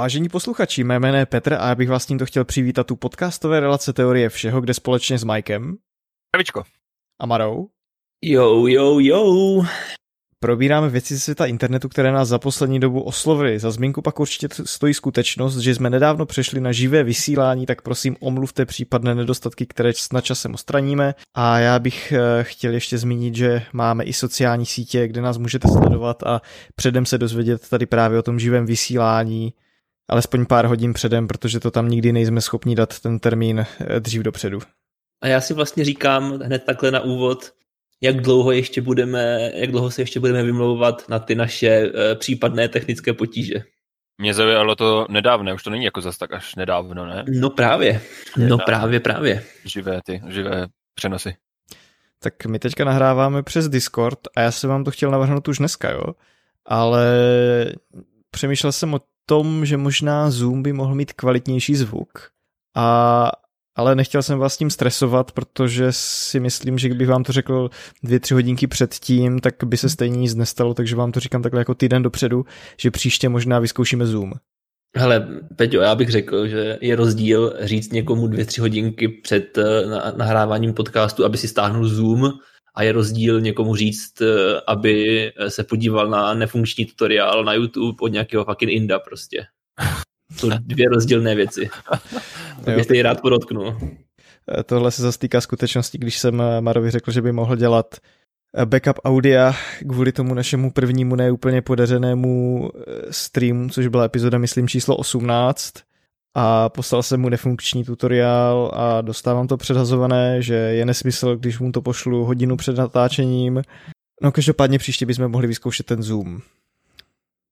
Vážení posluchači, mé jméno je Petr a já bych vás tímto chtěl přivítat u podcastové relace teorie všeho, kde společně s Mikem. Pravičko. A Marou. Jo, jo, jo. Probíráme věci ze světa internetu, které nás za poslední dobu oslovily. Za zmínku pak určitě stojí skutečnost, že jsme nedávno přešli na živé vysílání, tak prosím omluvte případné nedostatky, které na časem ostraníme. A já bych eh, chtěl ještě zmínit, že máme i sociální sítě, kde nás můžete sledovat a předem se dozvědět tady právě o tom živém vysílání, alespoň pár hodin předem, protože to tam nikdy nejsme schopni dát ten termín eh, dřív dopředu. A já si vlastně říkám hned takhle na úvod, jak dlouho ještě budeme, jak dlouho se ještě budeme vymlouvat na ty naše uh, případné technické potíže. Mě zaujalo to nedávno, už to není jako zas tak až nedávno, ne? No právě, no právě, právě. Živé ty, živé přenosy. Tak my teďka nahráváme přes Discord a já jsem vám to chtěl navrhnout už dneska, jo? Ale přemýšlel jsem o tom, že možná Zoom by mohl mít kvalitnější zvuk. A ale nechtěl jsem vás tím stresovat, protože si myslím, že kdybych vám to řekl dvě, tři hodinky předtím, tak by se stejně nic nestalo, takže vám to říkám takhle jako týden dopředu, že příště možná vyzkoušíme Zoom. Hele, Peťo, já bych řekl, že je rozdíl říct někomu dvě, tři hodinky před eh, nahráváním podcastu, aby si stáhnul Zoom a je rozdíl někomu říct, eh, aby se podíval na nefunkční tutoriál na YouTube od nějakého fucking Inda prostě. Jsou dvě rozdílné věci. Tak bych rád podotknul. Eh, tohle se zastýká skutečnosti, když jsem eh, Marovi řekl, že by mohl dělat eh, backup audia kvůli tomu našemu prvnímu neúplně podařenému streamu, což byla epizoda, myslím, číslo 18 a poslal jsem mu nefunkční tutoriál a dostávám to předhazované, že je nesmysl, když mu to pošlu hodinu před natáčením. No každopádně příště bychom mohli vyzkoušet ten Zoom.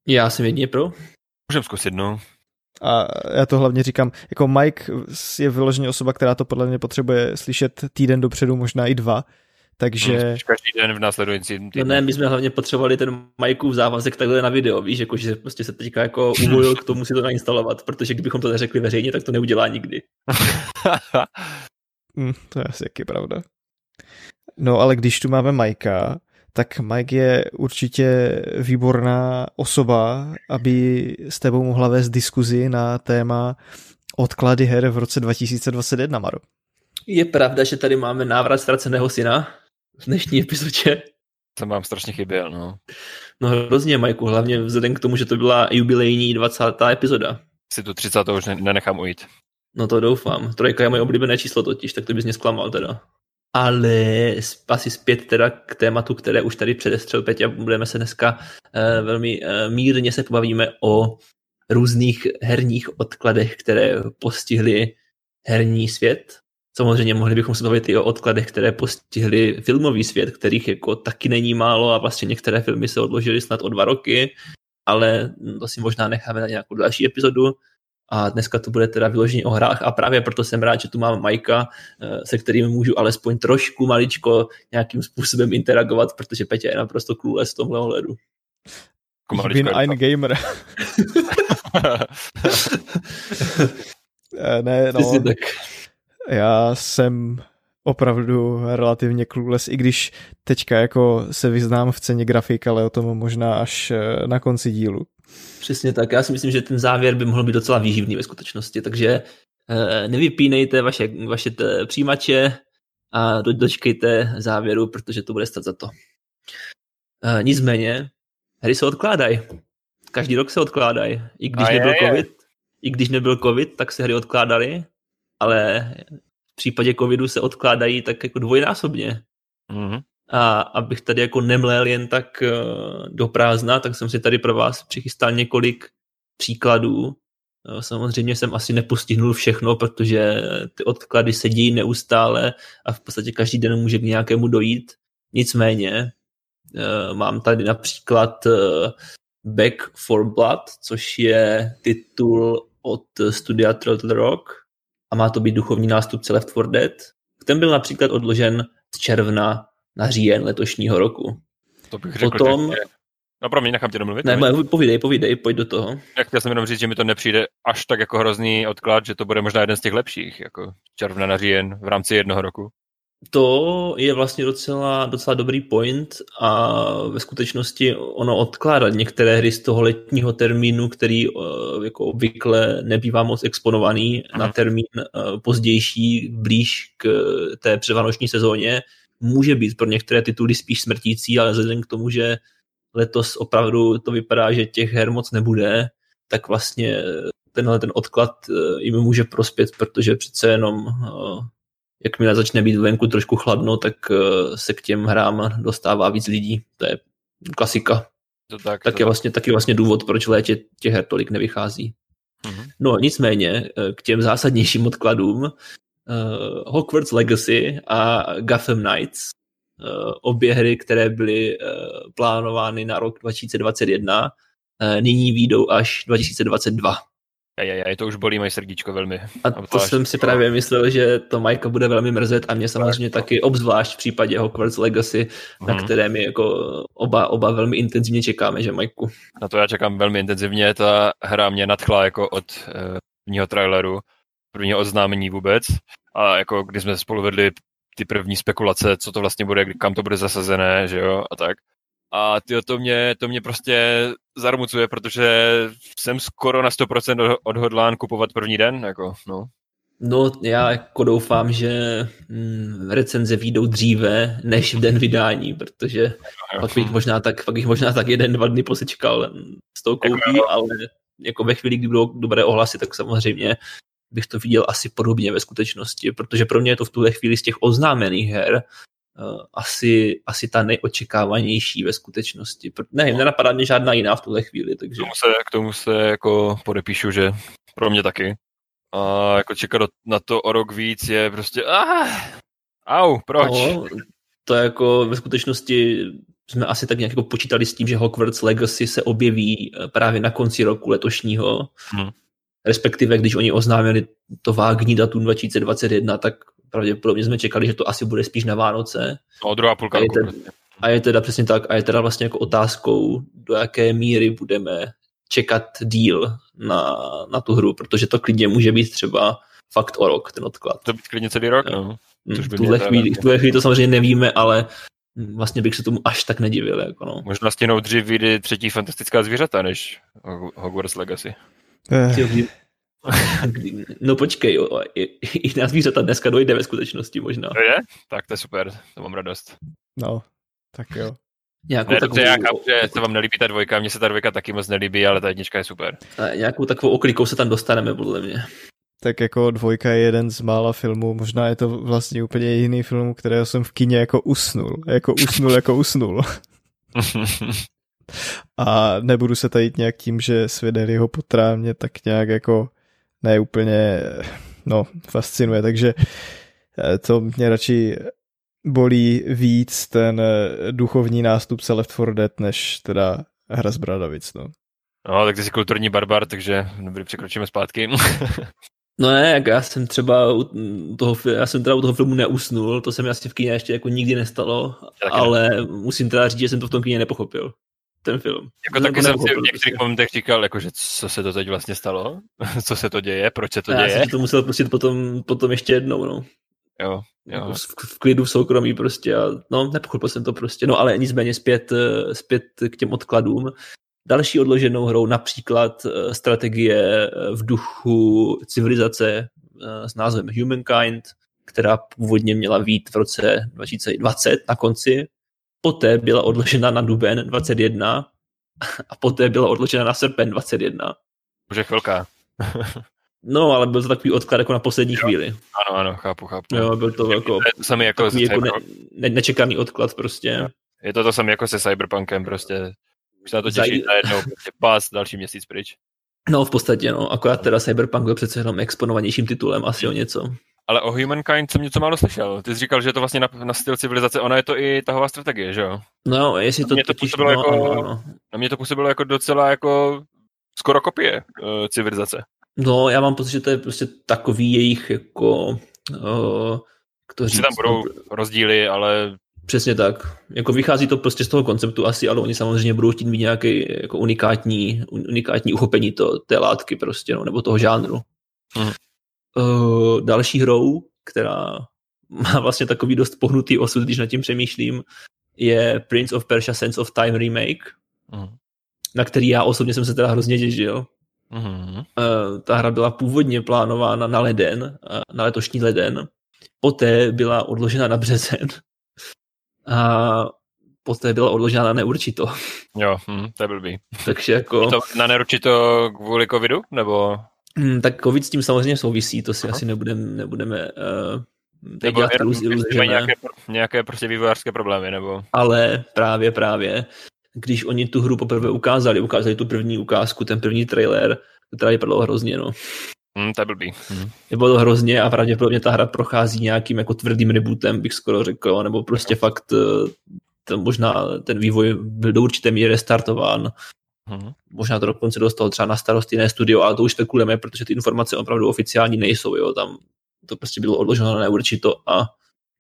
Já jsem jedině pro. Můžeme zkusit, no. A já to hlavně říkám, jako Mike je vyloženě osoba, která to podle mě potřebuje slyšet týden dopředu, možná i dva. Takže... Hmm, každý den v následujícím týdnu. No ne, my jsme hlavně potřebovali ten Mikeův závazek takhle na video, víš, jako, že prostě se teďka jako umojil k tomu si to nainstalovat, protože kdybychom to neřekli veřejně, tak to neudělá nikdy. hmm, to je asi jaký pravda. No ale když tu máme Majka, tak Mike je určitě výborná osoba, aby s tebou mohla vést diskuzi na téma odklady her v roce 2021, Maro. Je pravda, že tady máme návrat ztraceného syna v dnešní epizodě. To mám strašně chyběl, no. No hrozně, Majku, hlavně vzhledem k tomu, že to byla jubilejní 20. epizoda. Si tu 30. už nenechám ujít. No to doufám. Trojka je moje oblíbené číslo totiž, tak to bys mě zklamal teda ale asi zpět teda k tématu, které už tady předestřel Peťa, budeme se dneska uh, velmi uh, mírně se pobavíme o různých herních odkladech, které postihly herní svět. Samozřejmě mohli bychom se bavit i o odkladech, které postihly filmový svět, kterých jako taky není málo a vlastně některé filmy se odložily snad o dva roky, ale to si možná necháme na nějakou další epizodu a dneska to bude teda vyloženě o hrách a právě proto jsem rád, že tu mám Majka, eh, se kterým můžu alespoň trošku maličko nějakým způsobem interagovat, protože Petě je naprosto clueless v tomhle ohledu. Ich bin ein Gamer. Eh, ne, no. Tak. Já jsem opravdu relativně clueless, i když teďka jako se vyznám v ceně grafik, ale o tom možná až eh, na konci dílu. Přesně tak. Já si myslím, že ten závěr by mohl být docela výživný ve skutečnosti, takže eh, nevypínejte vaše, vaše t- přijímače a do, dočkejte závěru, protože to bude stát za to. Nicméně, hry se odkládají. Každý rok se odkládají. I když a nebyl je, covid, je. i když nebyl covid, tak se hry odkládaly, ale případě covidu se odkládají tak jako dvojnásobně. Mm-hmm. A abych tady jako nemlel jen tak eh, do prázdna, tak jsem si tady pro vás přichystal několik příkladů. Eh, samozřejmě jsem asi nepostihnul všechno, protože ty odklady sedí neustále a v podstatě každý den může k nějakému dojít. Nicméně eh, mám tady například Back for Blood, což je titul od studia Turtle Rock a má to být duchovní nástupce Left 4 Dead. Ten byl například odložen z června na říjen letošního roku. To bych řekl, Potom, že... No pro mě, nechám tě domluvit. Ne, ne, povídej, povídej, pojď do toho. Já chtěl jsem jenom říct, že mi to nepřijde až tak jako hrozný odklad, že to bude možná jeden z těch lepších, jako června na říjen v rámci jednoho roku. To je vlastně docela, docela dobrý point a ve skutečnosti ono odkládat některé hry z toho letního termínu, který uh, jako obvykle nebývá moc exponovaný Aha. na termín uh, pozdější, blíž k té předvánoční sezóně, může být pro některé tituly spíš smrtící, ale vzhledem k tomu, že letos opravdu to vypadá, že těch her moc nebude, tak vlastně tenhle ten odklad jim může prospět, protože přece jenom jakmile začne být venku trošku chladno, tak eh, se k těm hrám dostává víc lidí. To je klasika. To tak, tak, to je vlastně, taky vlastně důvod, proč v létě těch her tolik nevychází. Mm-hmm. No nicméně eh, k těm zásadnějším odkladům uh, Hogwarts Legacy a Gotham Knights, uh, obě hry, které byly uh, plánovány na rok 2021, uh, nyní výjdou až 2022. Ajajaj, to už bolí moje srdíčko velmi. A to jsem si právě myslel, že to Majka bude velmi mrzet a mě samozřejmě tak. taky, obzvlášť v případě Hogwarts Legacy, hmm. na mhm. které my jako oba, oba velmi intenzivně čekáme, že Majku? Na to já čekám velmi intenzivně, ta hra mě nadchla jako od uh, prvního traileru, prvního oznámení vůbec a jako když jsme spolu vedli ty první spekulace, co to vlastně bude, kam to bude zasazené, že jo, a tak. A tyjo, to mě, to mě prostě zarmucuje, protože jsem skoro na 100% odhodlán kupovat první den, jako, no. No, já jako doufám, že hm, recenze výjdou dříve než v den vydání, protože pak bych možná tak, pak bych možná tak jeden, dva dny posečkal s tou koupí, jako, ale jako ve chvíli, kdy budou dobré ohlasy, tak samozřejmě bych to viděl asi podobně ve skutečnosti, protože pro mě je to v tuhle chvíli z těch oznámených her asi, asi ta nejočekávanější ve skutečnosti. Ne, no. nenapadá mě žádná jiná v tuhle chvíli. Takže... K tomu se, k tomu se jako podepíšu, že pro mě taky. A jako čekat na to o rok víc je prostě ah, au, proč? No, to je jako ve skutečnosti jsme asi tak nějak jako počítali s tím, že Hogwarts Legacy se objeví eh, právě na konci roku letošního. Hmm. Respektive, když oni oznámili to vágní datum 2021, tak pravděpodobně jsme čekali, že to asi bude spíš na Vánoce. No, druhá půlka a je, teda, a je teda přesně tak, a je teda vlastně jako otázkou, do jaké míry budeme čekat díl na, na tu hru, protože to klidně může být třeba fakt o rok, ten odklad. To být klidně celý rok, no. Což by v tuhle chvíli, v tuhle chvíli to samozřejmě nevíme, ale vlastně bych se tomu až tak nedivil. Jako no. Možná stěnou dřív vyjde třetí fantastická zvířata než Hogwarts Legacy. Eh. No počkej, jo, i, i na zvířata dneska dojde ve skutečnosti možná. To je? Tak to je super, to mám radost. No, tak jo. Nějakou ne, takovou... Já chápu, že se vám nelíbí ta dvojka, mně se ta dvojka taky moc nelíbí, ale ta jednička je super. A nějakou takovou oklikou se tam dostaneme, podle mě. Tak jako dvojka je jeden z mála filmů, možná je to vlastně úplně jiný film, kterého jsem v kině jako usnul. Jako usnul, jako usnul. A nebudu se tajit nějak tím, že svět jeho potrá mě tak nějak jako ne úplně, no, fascinuje, takže eh, to mě radši bolí víc ten eh, duchovní nástupce Left 4 Dead, než teda hra z Bradavic, no. No, tak ty jsi kulturní barbar, takže dobrý, překročíme zpátky. No ne, jak já jsem třeba u toho, já jsem teda u toho filmu neusnul, to se mi asi v kyně ještě jako nikdy nestalo, ale ne. musím teda říct, že jsem to v tom kyně nepochopil ten film. Jako taky jsem si v některých prostě. momentech říkal, jako, že co se to teď vlastně stalo, co se to děje, proč se to děje. Já jsem to musel pustit potom, potom ještě jednou, no. Jo, jo. Jako v, v, klidu, v soukromí prostě a no, nepochopil jsem to prostě, no ale nicméně zpět, eh, zpět k těm odkladům. Další odloženou hrou například eh, strategie eh, v duchu civilizace s názvem Humankind, která původně měla být v roce 2020 na konci, poté byla odložena na duben 21 a poté byla odložena na srpen 21. Už je chvilka. no, ale byl to takový odklad jako na poslední jo. chvíli. Ano, ano, chápu, chápu. Jo, byl to jako, sami jako, jako ne, ne, nečekaný odklad prostě. Je to to samé jako se Cyberpunkem prostě. Už se na to těší Zaj... najednou, prostě pas, další měsíc pryč. No, v podstatě, no. Akorát teda Cyberpunk byl přece jenom exponovanějším titulem asi o něco. Ale o Humankind jsem něco málo slyšel. Ty jsi říkal, že je to vlastně na, na styl civilizace. Ona je to i tahová strategie, že jo? No, jestli to, mě to totiž, působilo no, jako, no, no. Na mě to působilo jako docela jako skoro kopie uh, civilizace. No, já mám pocit, že to je prostě takový jejich jako... Uh, to říct, tam budou no, rozdíly, ale Přesně tak. Jako vychází to prostě z toho konceptu asi, ale oni samozřejmě budou chtít mít nějaký jako unikátní, unikátní uchopení to, té látky prostě, no, nebo toho žánru. Hmm. Uh, další hrou, která má vlastně takový dost pohnutý osud, když nad tím přemýšlím, je Prince of Persia Sense of Time remake, mm. na který já osobně jsem se teda hrozně těžil. Mm. Ta hra byla původně plánována na leden, na letošní leden, poté byla odložena na březen a poté byla odložena na neurčito. Jo, hm, to je blbý. Takže jako... Je to na neurčito kvůli covidu, nebo... Hmm, tak covid s tím samozřejmě souvisí, to si Aha. asi nebudeme, nebudeme uh, nebo dělat iluzi, nějaké, nějaké prostě vývojářské problémy, nebo... Ale právě, právě, když oni tu hru poprvé ukázali, ukázali tu první ukázku, ten první trailer, která vypadalo hrozně, no. Hmm, to je blbý. Hmm. Bylo to hrozně a pravděpodobně ta hra prochází nějakým jako tvrdým rebootem, bych skoro řekl, nebo prostě no. fakt eh, ten, možná ten vývoj byl do určité míry restartován. Hmm. Možná to dokonce dostalo třeba na starost jiné studio, ale to už spekulujeme, protože ty informace opravdu oficiální nejsou. Jo. Tam to prostě bylo odloženo na neurčito a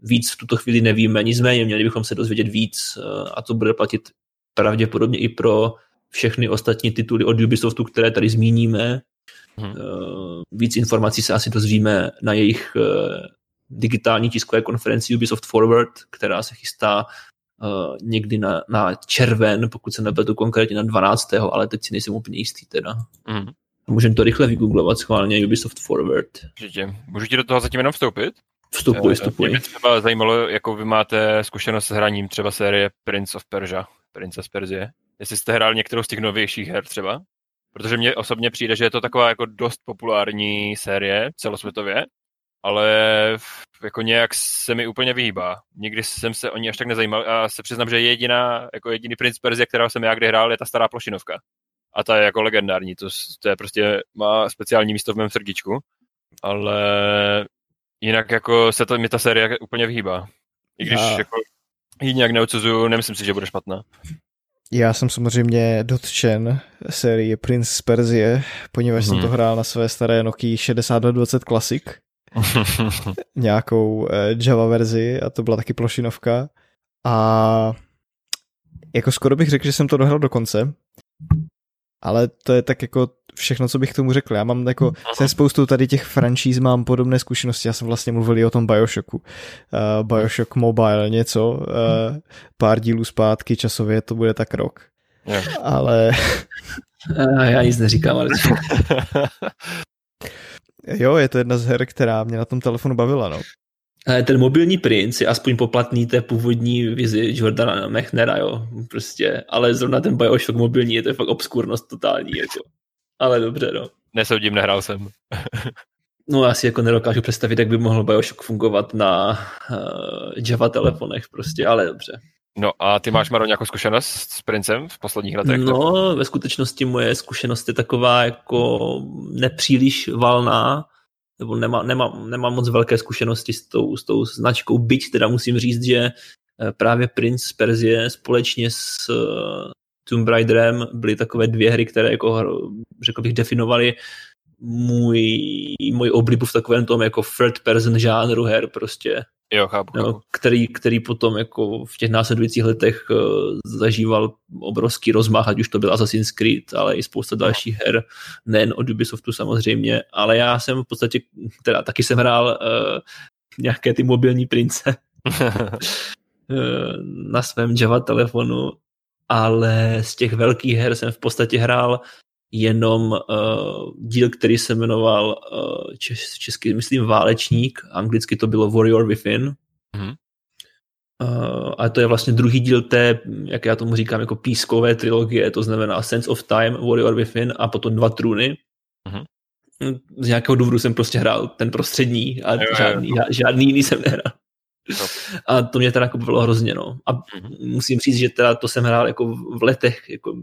víc v tuto chvíli nevíme. Nicméně měli bychom se dozvědět víc eh, a to bude platit pravděpodobně i pro všechny ostatní tituly od Ubisoftu, které tady zmíníme. Hmm. Víc informací se asi dozvíme na jejich eh, digitální tiskové konferenci Ubisoft Forward, která se chystá někdy na, na červen, pokud se nepletu konkrétně na 12. ale teď si nejsem úplně jistý teda. Mm. Můžeme to rychle vygooglovat schválně Ubisoft Forward. Určitě. Můžu ti do toho zatím jenom vstoupit? Vstupuj, eh, vstupuj. Mě by třeba zajímalo, jakou vy máte zkušenost s hraním třeba série Prince of Persia, Princess Perzie. Jestli jste hrál některou z těch novějších her třeba? Protože mně osobně přijde, že je to taková jako dost populární série celosvětově ale jako nějak se mi úplně vyhýbá. Nikdy jsem se o ní až tak nezajímal a se přiznám, že jediná, jako jediný Prince Persia, kterou jsem já kdy hrál, je ta stará plošinovka. A ta je jako legendární, to, to je prostě, má speciální místo v mém srdíčku, ale jinak jako se to, mi ta série úplně vyhýbá. I když já... jako ji nějak neodsuzuju, nemyslím si, že bude špatná. Já jsem samozřejmě dotčen série Prince z Perzie, poněvadž mm-hmm. jsem to mhm. hrál na své staré Nokia 6220 Classic nějakou eh, Java verzi a to byla taky plošinovka a jako skoro bych řekl, že jsem to dohrál do konce, ale to je tak jako všechno, co bych tomu řekl. Já mám jako se spoustou tady těch franšíz mám podobné zkušenosti. Já jsem vlastně mluvil i o tom Bioshocku. Uh, Bioshock Mobile něco, uh, pár dílů zpátky, časově to bude tak rok. Yeah. Ale... Já nic neříkám, ale... Jo, je to jedna z her, která mě na tom telefonu bavila, no. Ten mobilní princ je aspoň poplatný té původní vizi Jordana Mechnera, jo, prostě, ale zrovna ten Bioshock mobilní je to fakt obskurnost totální, jako. Ale dobře, no. Nesoudím, nehrál jsem. no asi jako nedokážu představit, jak by mohl Bioshock fungovat na uh, Java telefonech prostě, ale dobře. No a ty máš, Maro, nějakou zkušenost s Princem v posledních letech? No, ve skutečnosti moje zkušenost je taková jako nepříliš valná, nebo nemá, nemá, nemá moc velké zkušenosti s tou, s tou značkou, byť teda musím říct, že eh, právě Prince z Perzie společně s uh, Tomb Raiderem byly takové dvě hry, které jako, řekl bych, definovaly můj, můj oblibu v takovém tom jako third person žánru her prostě. Jo, chápu, chápu. Který, který potom jako v těch následujících letech uh, zažíval obrovský rozmach, ať už to byl Assassin's Creed, ale i spousta dalších her, nejen od Ubisoftu samozřejmě, ale já jsem v podstatě, teda taky jsem hrál uh, nějaké ty mobilní prince uh, na svém Java telefonu, ale z těch velkých her jsem v podstatě hrál jenom uh, díl, který se jmenoval uh, čes, česky, myslím, Válečník, anglicky to bylo Warrior Within. Mm-hmm. Uh, a to je vlastně druhý díl té, jak já tomu říkám, jako pískové trilogie, to znamená Sense of Time, Warrior Within a potom Dva trůny. Mm-hmm. Z nějakého důvodu jsem prostě hrál ten prostřední a jo, žádný, jo. žádný jiný jsem nehrál. A to mě teda jako bylo hrozně, no. A mm-hmm. musím říct, že teda to jsem hrál jako v letech, jako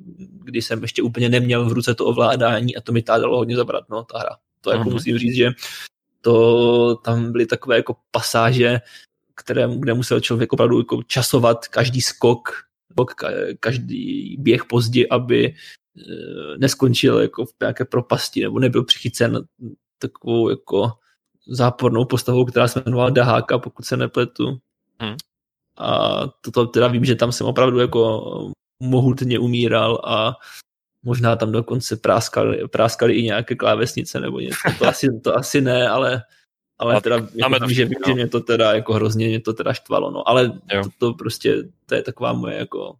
kdy jsem ještě úplně neměl v ruce to ovládání a to mi tá dalo hodně zabrat, no, ta hra. To jako mm-hmm. musím říct, že to tam byly takové jako pasáže, které, kde musel člověk opravdu jako časovat každý skok, každý běh pozdě, aby eh, neskončil jako v nějaké propasti nebo nebyl přichycen takovou jako zápornou postavou, která se jmenovala Daháka, pokud se nepletu. Hmm. A toto teda vím, že tam jsem opravdu jako mohutně umíral a možná tam dokonce práskali, práskali i nějaké klávesnice nebo něco. To asi, to asi ne, ale ale A teda jako vím, že, vím, no. že mě to teda jako hrozně mě to teda štvalo, no, ale Jo. to, to, prostě, to je taková moje jako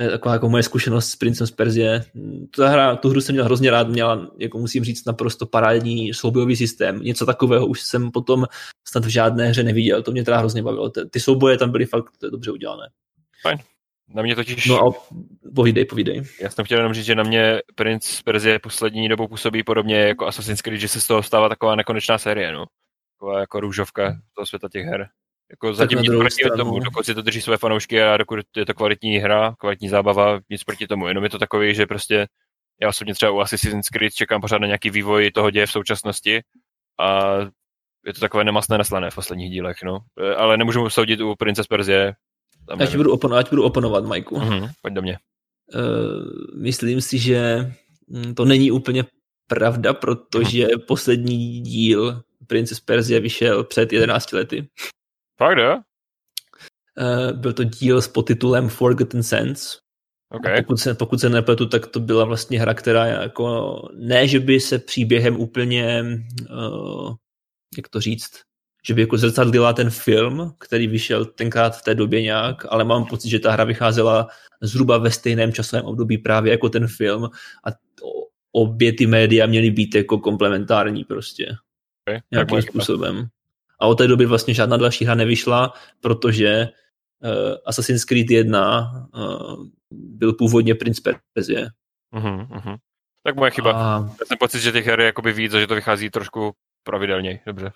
je taková jako moje zkušenost s Princem z Perzie. Ta hra, tu hru jsem měl hrozně rád, měla, jako musím říct, naprosto parádní soubojový systém. Něco takového už jsem potom snad v žádné hře neviděl, to mě teda hrozně bavilo. Ty, souboje tam byly fakt dobře udělané. Na mě totiž, No a povídej, povídej. já jsem chtěl jenom říct, že na mě Prince z Perzie poslední dobou působí podobně jako Assassin's Creed, že se z toho stává taková nekonečná série, no. Taková jako růžovka toho světa těch her. Jako zatím nic proti stranu- tomu, dokud si to drží své fanoušky a dokud je to kvalitní hra, kvalitní zábava, nic proti tomu. Jenom je to takový, že prostě já osobně třeba u Assassin's Creed čekám pořád na nějaký vývoj toho děje v současnosti a je to takové nemastné naslané v posledních dílech, no. E, Ale nemůžu soudit u Prince z Perzie. Tam Ať budu, opon- ať budu oponovat, Majku. Mhm, pojď do mě. Uh, myslím si, že mm, to není úplně pravda, protože poslední díl Princess Perzie vyšel před 11 lety. Fakt, jo? Uh, byl to díl s podtitulem Forgotten Sands. OK. A pokud se, pokud se nepletu, tak to byla vlastně hra, která jako, ne, že by se příběhem úplně, uh, jak to říct, že by jako zrcadlila ten film, který vyšel tenkrát v té době nějak, ale mám pocit, že ta hra vycházela zhruba ve stejném časovém období právě jako ten film a to, obě ty média měly být jako komplementární prostě okay. nějakým způsobem. A od té doby vlastně žádná další hra nevyšla, protože uh, Assassin's Creed 1 uh, byl původně Prince Perzie. Mhm, mhm. Tak moje chyba. A Já jsem pocit, že těch her je jakoby víc a že to vychází trošku pravidelněji. Dobře.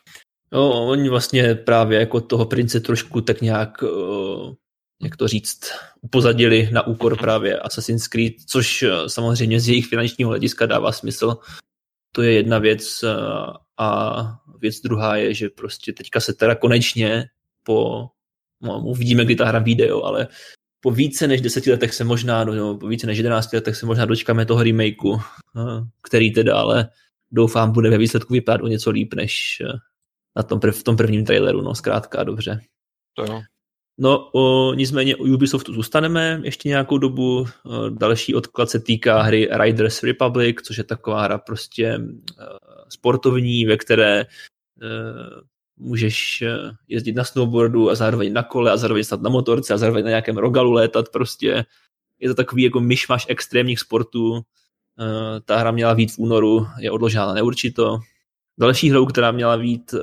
no, oni vlastně právě jako toho prince trošku tak nějak, uh, jak to říct, upozadili na úkor právě Assassin's Creed, což samozřejmě z jejich finančního hlediska dává smysl. To je jedna věc a věc druhá je, že prostě teďka se teda konečně po, no, uvidíme, kdy ta hra vyjde, jo, ale po více než deseti letech se možná, no, no, po více než jedenácti letech se možná dočkáme toho remakeu, uh, který teda ale doufám bude ve výsledku vypadat o něco líp než uh, na tom prv, v tom prvním traileru, no zkrátka dobře. To jo. No, o, nicméně u Ubisoftu zůstaneme ještě nějakou dobu. O, další odklad se týká hry Riders Republic, což je taková hra prostě uh, sportovní, ve které uh, můžeš uh, jezdit na snowboardu a zároveň na kole a zároveň stát na motorce a zároveň na nějakém rogalu létat prostě. Je to takový jako myšmaš extrémních sportů. Uh, ta hra měla být v únoru, je odložena na neurčito. Další hrou, která měla být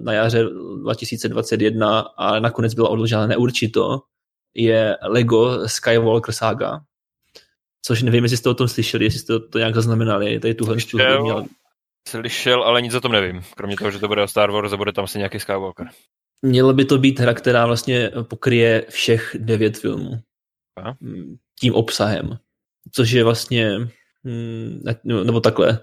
na jaře 2021 a nakonec byla odložena neurčito, je Lego Skywalker Saga. Což nevím, jestli jste o tom slyšeli, jestli jste to nějak zaznamenali. Tady tuhle tu hru měla, Slyšel, ale nic o tom nevím. Kromě toho, že to bude o Star Wars a bude tam asi nějaký Skywalker. měla by to být hra, která vlastně pokryje všech devět filmů. Aha. Mm, Tím obsahem. Což je vlastně, mm, ne- nebo takhle,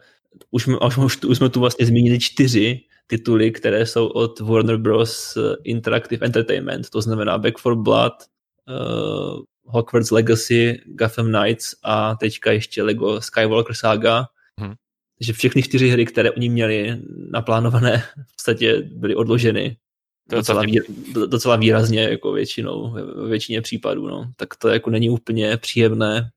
už, jsme- už, už, tu- už jsme tu vlastně zmínili čtyři tituly, které jsou od Warner Bros. Interactive Entertainment, to znamená Back for Blood, uh, Hogwarts Legacy, Gotham Knights a teďka ještě Lego Skywalker Saga. Takže všechny čtyři hry, které oni měli naplánované, v podstatě byly odloženy To je docela, docela výr, docela výrazně jako většinou, ve většině případů, no. Tak to jako není úplně příjemné.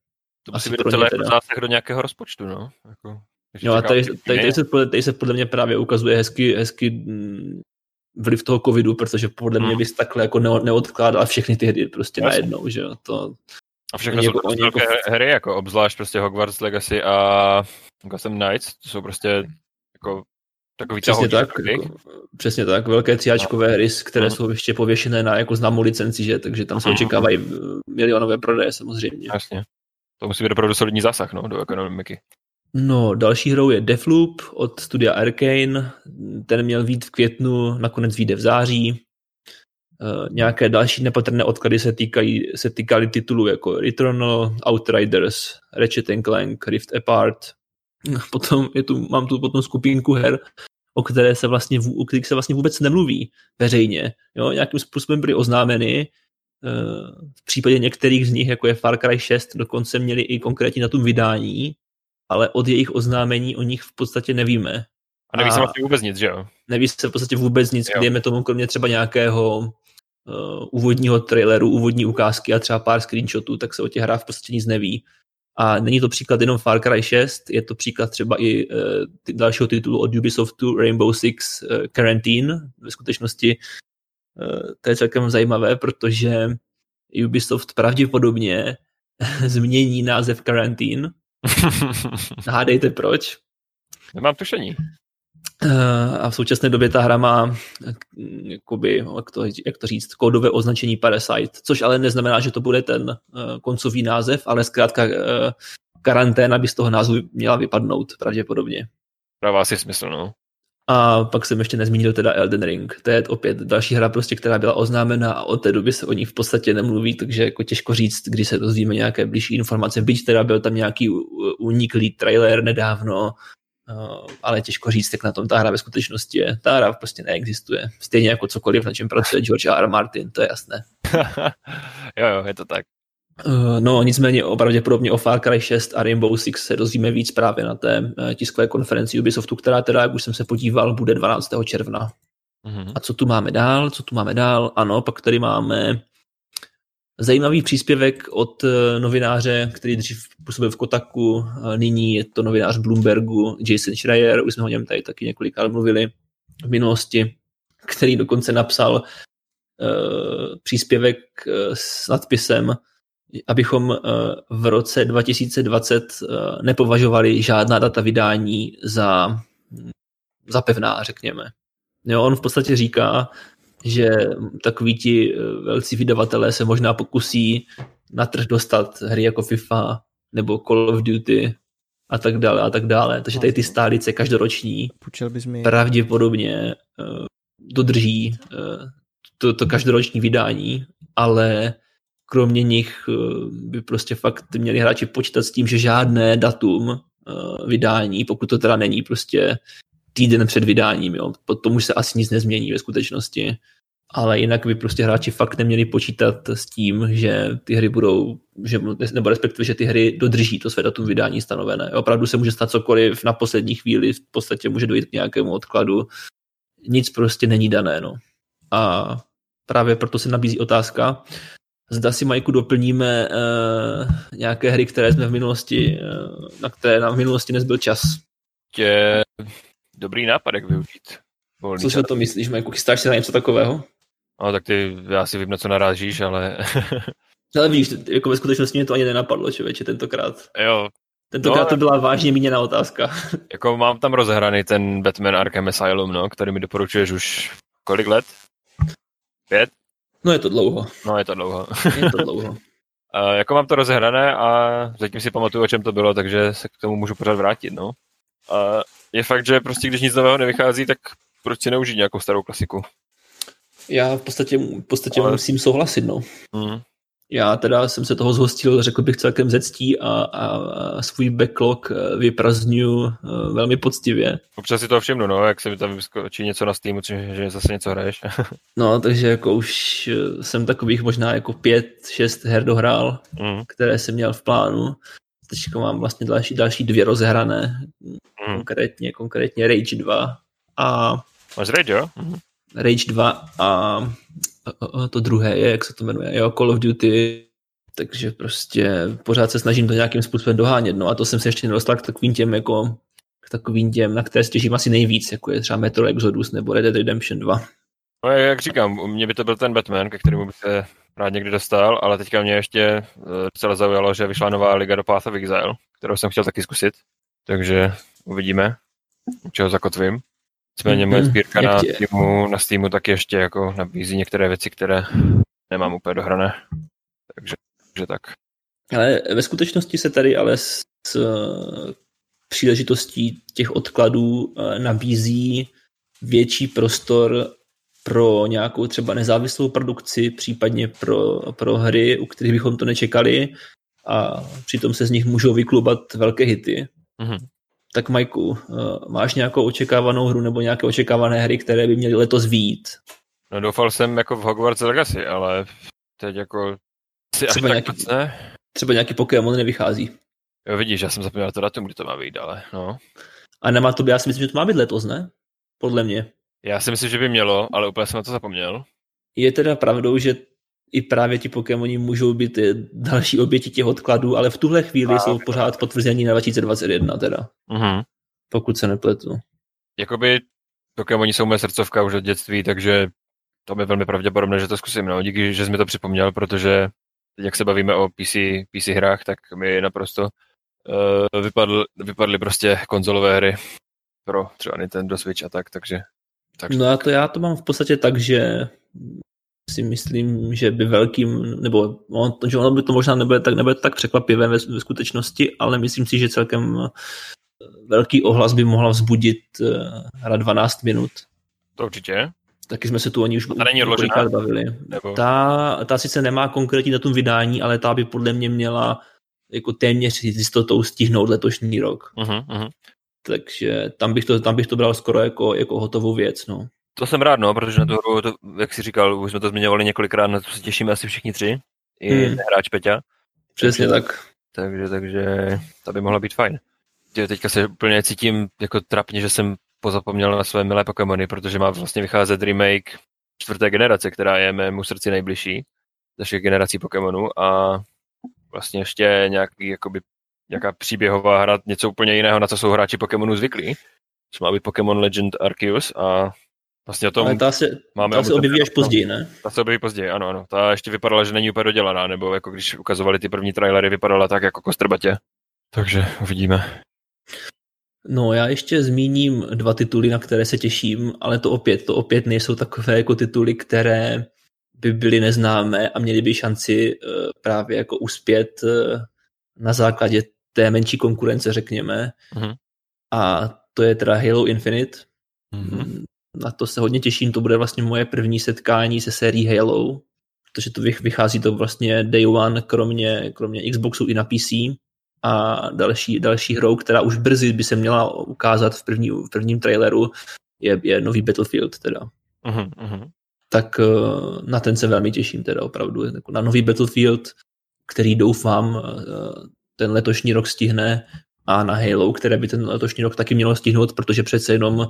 To Asi musí být docela jako zásah do nějakého rozpočtu, no. Jako, No a tady, tady, tady, se, podle- tady se podle mě právě ukazuje hezky, hezky mm, vliv toho covidu, protože podle mě Hmm. bys takhle jako ne, neodkládal všechny ty hry prostě Jasně. najednou, že jo. To, A všechno jsou to velké jako- hry, jako obzvlášť prostě Hogwarts Legacy a Gotham Knights, to jsou prostě jako takový přesně tak, jako, přesně tak, velké tříáčkové hry, které Mhm. jsou ještě pověšené na jako známou licenci, že, takže tam se Mhm. očekávají eh, milionové prodeje samozřejmě. Jasně. To musí být opravdu solidní zásah, no, do ekonomiky. No, další hrou je Deathloop od studia Arkane. Ten měl být v květnu, nakonec vyjde v září. Uh, nějaké další nepatrné odklady se, týkají, se týkaly titulů jako Returnal, Outriders, Ratchet and Clank, Rift Apart. Potom je tu, mám tu potom skupinku her, o které se vlastně, o kterých se vlastně vůbec nemluví veřejně. Jo, nějakým způsobem byly oznámeny. Uh, v případě některých z nich, jako je Far Cry 6, dokonce měli i konkrétní datum vydání, ale od jejich oznámení o nich v podstatě nevíme. A neví A- se vlastně vůbec nic, že jo? Neví se v podstatě vůbec nic, Jo. dejme tomu kromě třeba nějakého uh, úvodního traileru, úvodní ukázky a třeba pár screenshotů, tak se o těch hrách v podstatě nic neví. A není to příklad jenom Far Cry 6, je to příklad třeba i uh, dalšího titulu od Ubisoftu Rainbow Six uh, Quarantine. Ve skutečnosti uh, to je celkem zajímavé, protože Ubisoft pravděpodobně změní název Quarantine. Hádejte proč? Nemám tušení. A v současné době ta hra má, jakoby, jak, to, jak to říct, kódové označení Parasite, což ale neznamená, že to bude ten uh, koncový název, ale zkrátka karanténa by z toho názvu měla vypadnout pravděpodobně. Dává si smysl, no. A pak jsem ještě nezmínil teda Elden Ring. To je opět další hra, prostě, která byla oznámena a od té doby se o ní v podstatě nemluví, takže jako těžko říct, kdy se dozvíme nějaké blížší informace. Byť teda byl tam nějaký uniklý trailer nedávno, ale těžko říct, jak na tom ta hra ve skutečnosti je. Ta hra prostě neexistuje. Stejně jako cokoliv, na čem pracuje George R. R. Martin, to je jasné. jo, jo, je to tak. Uh, no, nicméně pravděpodobně o Far Cry 6 a Rainbow Six se dozvíme víc právě na té uh, tiskové konferenci Ubisoftu, která teda, jak už jsem se podíval, bude 12. června. Mm-hmm. A co tu máme dál? Co tu máme dál? Ano, pak tady máme zajímavý příspěvek od uh, novináře, který dřív působil v Kotaku, nyní je to novinář Bloombergu, Jason Schreier, už jsme o něm tady taky několikrát mluvili v minulosti, který dokonce napsal příspěvek s nadpisem abychom eh, v roce 2020 eh, nepovažovali žádná data vydání za, za pevná, řekněme. Jo, on v podstatě říká, že takoví ti eh, velcí vydavatelé se možná pokusí na trh dostat hry jako FIFA nebo Call of Duty a tak dále a tak dále. Takže tady ty stálice každoroční pravděpodobně uh, dodrží uh, to, to každoroční vydání, ale kromě nich eh, by prostě fakt měli hráči počítat s tím, že žádné datum eh, vydání, pokud to teda není prostě týden před vydáním, jo. Potom už se asi nic nezmění ve skutečnosti. Ale jinak by prostě hráči fakt neměli počítat s tím, že ty hry budou, že, nebo respektive, že ty hry dodrží to své datum vydání stanovené. Opravdu se může stát cokoliv na poslední chvíli, v podstatě může dojít k nějakému odkladu. Nic prostě není dané. No. A právě proto se nabízí otázka, Zda si, Majku, doplníme uh, nějaké hry, které jsme v minulosti, uh, na které nám v minulosti nezbyl čas. Je dobrý nápad, jak využít. Volný Co si o to myslíš, Majku? Chystáš se na něco takového? No, tak ty, já si vím, na co narážíš, ale... ale víš, jako ve skutečnosti mě to ani nenapadlo, člověče, tentokrát. Jo. Tentokrát no, to byla vážně míněná otázka. jako mám tam rozehraný ten Batman Arkham Asylum, no, který mi doporučuješ už kolik let? Pět? No je to dlouho. No je to dlouho. je to dlouho. uh, jako mám to rozehrané a zatím si pamatuju, o čem to bylo, takže se k tomu můžu pořád vrátit, no. Uh, je fakt, že prostě když nic nového nevychází, tak proč si neužít nějakou starou klasiku? Já v podstatě, v podstatě Ale... musím souhlasit, no. Mm. Já teda jsem se toho zhostil, řekl bych celkem ze ctí a, a, a svůj backlog eh, vyprazňuji eh, velmi poctivě. Občas si to všimnu, no, jak se mi tam vyskočí něco na Steamu, že zase něco hraješ. no, takže jako už eh, jsem takových možná jako pět, šest her dohrál, mm. které jsem měl v plánu. Teď mám vlastně další, další dvě rozehrané, mm. konkrétně, konkrétně Rage 2 a... Máš Rage, jo? Mm. Rage 2 a to druhé je, jak se to jmenuje, jo, Call of Duty, takže prostě pořád se snažím to nějakým způsobem dohánět, no a to jsem se ještě nedostal k takovým těm jako k takovým těm, na které stěžím asi nejvíc, jako je třeba Metro Exodus nebo Red Dead Redemption 2. No jak říkám, u mě by to byl ten Batman, ke kterému bych se rád někdy dostal, ale teďka mě ještě eh, docela zaujalo, že vyšla nová liga do Path of Exile, kterou jsem chtěl taky zkusit, takže uvidíme, čeho zakotvím. Nicméně moje mhm. sbírka na Steamu, na Steamu taky ještě jako nabízí některé věci, které nemám úplně dohrané. Takže, takže tak. Ale ve skutečnosti se tady ale s, s příležitostí těch odkladů eh, nabízí větší prostor pro nějakou třeba nezávislou produkci, případně pro, pro hry, u kterých bychom to nečekali a přitom se z nich můžou vyklubat velké hity. Mm-hmm. Tak Majku, eh, máš nějakou očekávanou hru nebo nějaké očekávané hry, které by měly letos výjít? No doufal jsem jako v Hogwarts Legacy, ale teď jako... Třeba nějaký, ne? třeba nějaký Pokémon nevychází. Jo, vidíš, já jsem zapomněl to datum, kdy to má být, ale no. A nemá to, já si myslím, že to má být letos, ne? Podle mě. Já si myslím, že by mělo, ale úplně jsem na to zapomněl. Je teda pravdou, že i právě ti Pokémoni můžou být další oběti těch odkladů, ale v tuhle chvíli a, jsou pořád potvrzení na 2021 teda. Uh-huh. Pokud se nepletu. Jakoby Pokémoni jsou moje srdcovka už od dětství, takže to je velmi pravděpodobné, že to zkusím. No. Díky, že jsi mi to připomněl, protože teď, jak se bavíme o PC, PC hrách, tak mi naprosto uh, vypadl, vypadly prostě konzolové hry pro třeba Nintendo Switch a tak, takže... takže... No a to já to mám v podstatě tak, že si myslím, že by velkým, nebo on, že ono by to možná nebude tak, nebude tak překvapivé ve, ve skutečnosti, ale myslím si, že celkem eh, velký ohlas by mohla vzbudit uh, hra 12 minut. To určitě. Taky jsme se tu o ní už odložená, bavili. Nebo... Ta, ta sice nemá konkrétní datum vydání, ale ta by podle mě měla jako téměř jistotou stihnout letošní rok. Uh-huh, uh-huh. Takže tam bych, to, tam bych to bral skoro jako, jako hotovou věc. No. To jsem rád, no, protože na tu hru, to, jak jsi říkal, už jsme to zmiňovali několikrát, na to se těšíme asi všichni tři, i hmm. hráč Peťa. Přesně takže, tak. Takže, takže to by mohlo být fajn. Teďka se úplně cítím jako trapně, že jsem pozapomněl na své milé Pokémony, protože má vlastně vycházet remake čtvrté generace, která je mému srdci nejbližší ze všech generací Pokémonů a vlastně ještě nějaký, jakoby, nějaká příběhová hra, něco úplně jiného, na co jsou hráči Pokémonů zvyklí, co má být Pokémon Legend Arceus a vlastně o tom Ale ta se, máme ta se objeví až později, ne? Ta se objeví později, ano, ano. Ta ještě vypadala, že není úplně dodělaná, nebo jako když ukazovali ty první trailery, vypadala tak jako kostrbatě. Takže uvidíme. No, já ještě zmíním dva tituly, na které se těším, ale to opět, to opět nejsou takové jako tituly, které by byly neznámé a měly by šanci uh, právě jako uspět uh, na základě té menší konkurence, řekněme. Uh-huh. A to je teda Halo Infinite. Uh-huh. Na to se hodně těším, to bude vlastně moje první setkání se sérií Halo, protože to vychází to vlastně Day One, kromě, kromě Xboxu i na PC a další, další hrou, která už brzy by se měla ukázat v, první, v prvním traileru, je, je nový Battlefield teda. Uh-huh, uh-huh. Tak uh, na ten se velmi těším teda opravdu. Na nový Battlefield, který doufám uh, ten letošní rok stihne a na Halo, které by ten letošní rok taky mělo stihnout, protože přece jenom uh,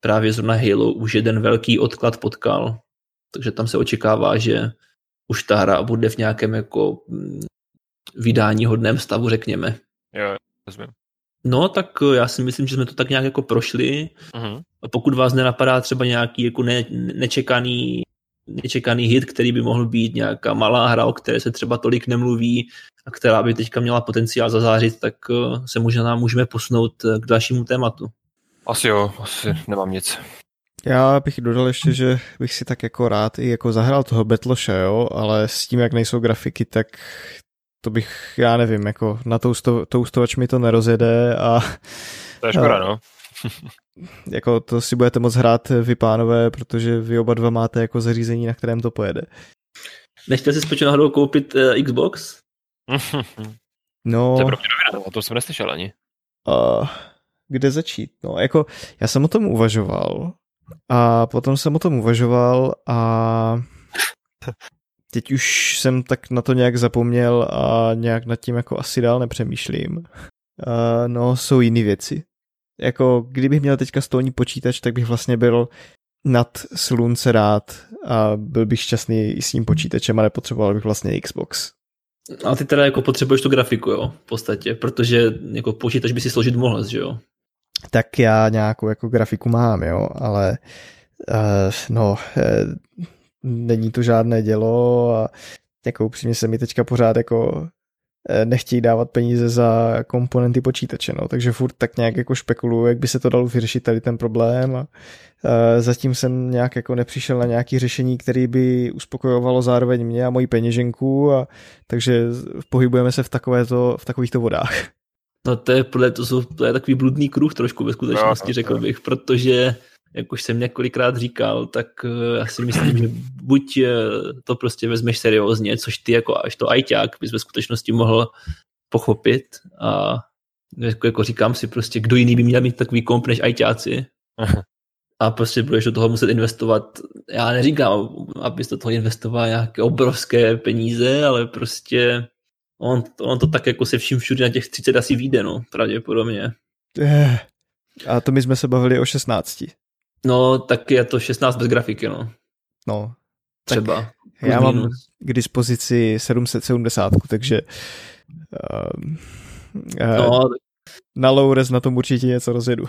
právě zrovna Halo už jeden velký odklad potkal, takže tam se očekává, že už ta hra bude v nějakém jako mm, vydání hodném stavu, řekněme. Jo, rozumím. No, tak eh, já si myslím, že jsme to tak nějak jako prošli. Uh-huh. Pokud vás nenapadá třeba nějaký jako ne, nečekaný, nečekaný hit, který by mohl být nějaká malá hra, o které se třeba tolik nemluví a která by teďka měla potenciál zazářit, tak eh, se možná můžeme posunout eh, k dalšímu tématu. Asi jo, asi nemám nic. Já bych dodal ještě, že bych si tak jako rád i jako zahrál toho Betloshe, jo, ale s tím, jak nejsou grafiky, tak to bych, já nevím, jako na tousto, toustovač mi to nerozjede a... To je škoda, no. jako to si budete moc hrát vy pánové, protože vy oba dva máte jako zařízení, na kterém to pojede. Nechtěl jsi spočívat náhodou koupit uh, Xbox? no... To je pro mě novina, o tom jsem neslyšel ani. Uh, kde začít? No, jako já jsem o tom uvažoval a potom jsem o tom uvažoval a teď už jsem tak na to nějak zapomněl a nějak nad tím jako asi dál nepřemýšlím. Uh, no, jsou jiné věci. Jako, kdybych měl teďka stolní počítač, tak bych vlastně byl nad slunce rád a byl bych šťastný i s tím počítačem a nepotřeboval bych vlastně Xbox. A ty teda jako potřebuješ tu grafiku, jo, v podstatě, protože jako počítač by si složit mohl, že jo? Tak já nějakou jako grafiku mám, jo, ale uh, no, uh, není to žádné dělo a jako upřímně se mi teďka pořád jako eh, nechtějí dávat peníze za komponenty počítače, no, takže furt tak nějak jako spekuluju, jak by se to dalo vyřešit tady ten problém a uh, zatím jsem nějak jako nepřišel na nějaké řešení, které by uspokojovalo zároveň mě a moji peněženku a takže pohybujeme se v, takovéto, v takovýchto vodách. No to je, podle, to, jsou, to je takový bludný kruh trošku ve skutečnosti, no, řekl bych, protože jak už jsem několikrát říkal, tak eh, já si myslím, že buď eh, to prostě vezmeš seriózně, což ty jako až to ajťák bys ve skutečnosti mohl pochopit a jako, jako říkám si prostě, kdo jiný by měl mít takový komp než ajťáci. A prostě budeš do toho muset investovat, já neříkám, abys do toho investoval nějaké obrovské peníze, ale prostě on, on to tak jako se vším všude na těch 30 asi vyjde, no, pravděpodobně. Eh, a to my jsme se bavili o 16. No, tak je to 16 bez grafiky, no. No, Třeba. Já mám k dispozici 770, takže uh, uh, no, na Loures na tom určitě něco rozjedu.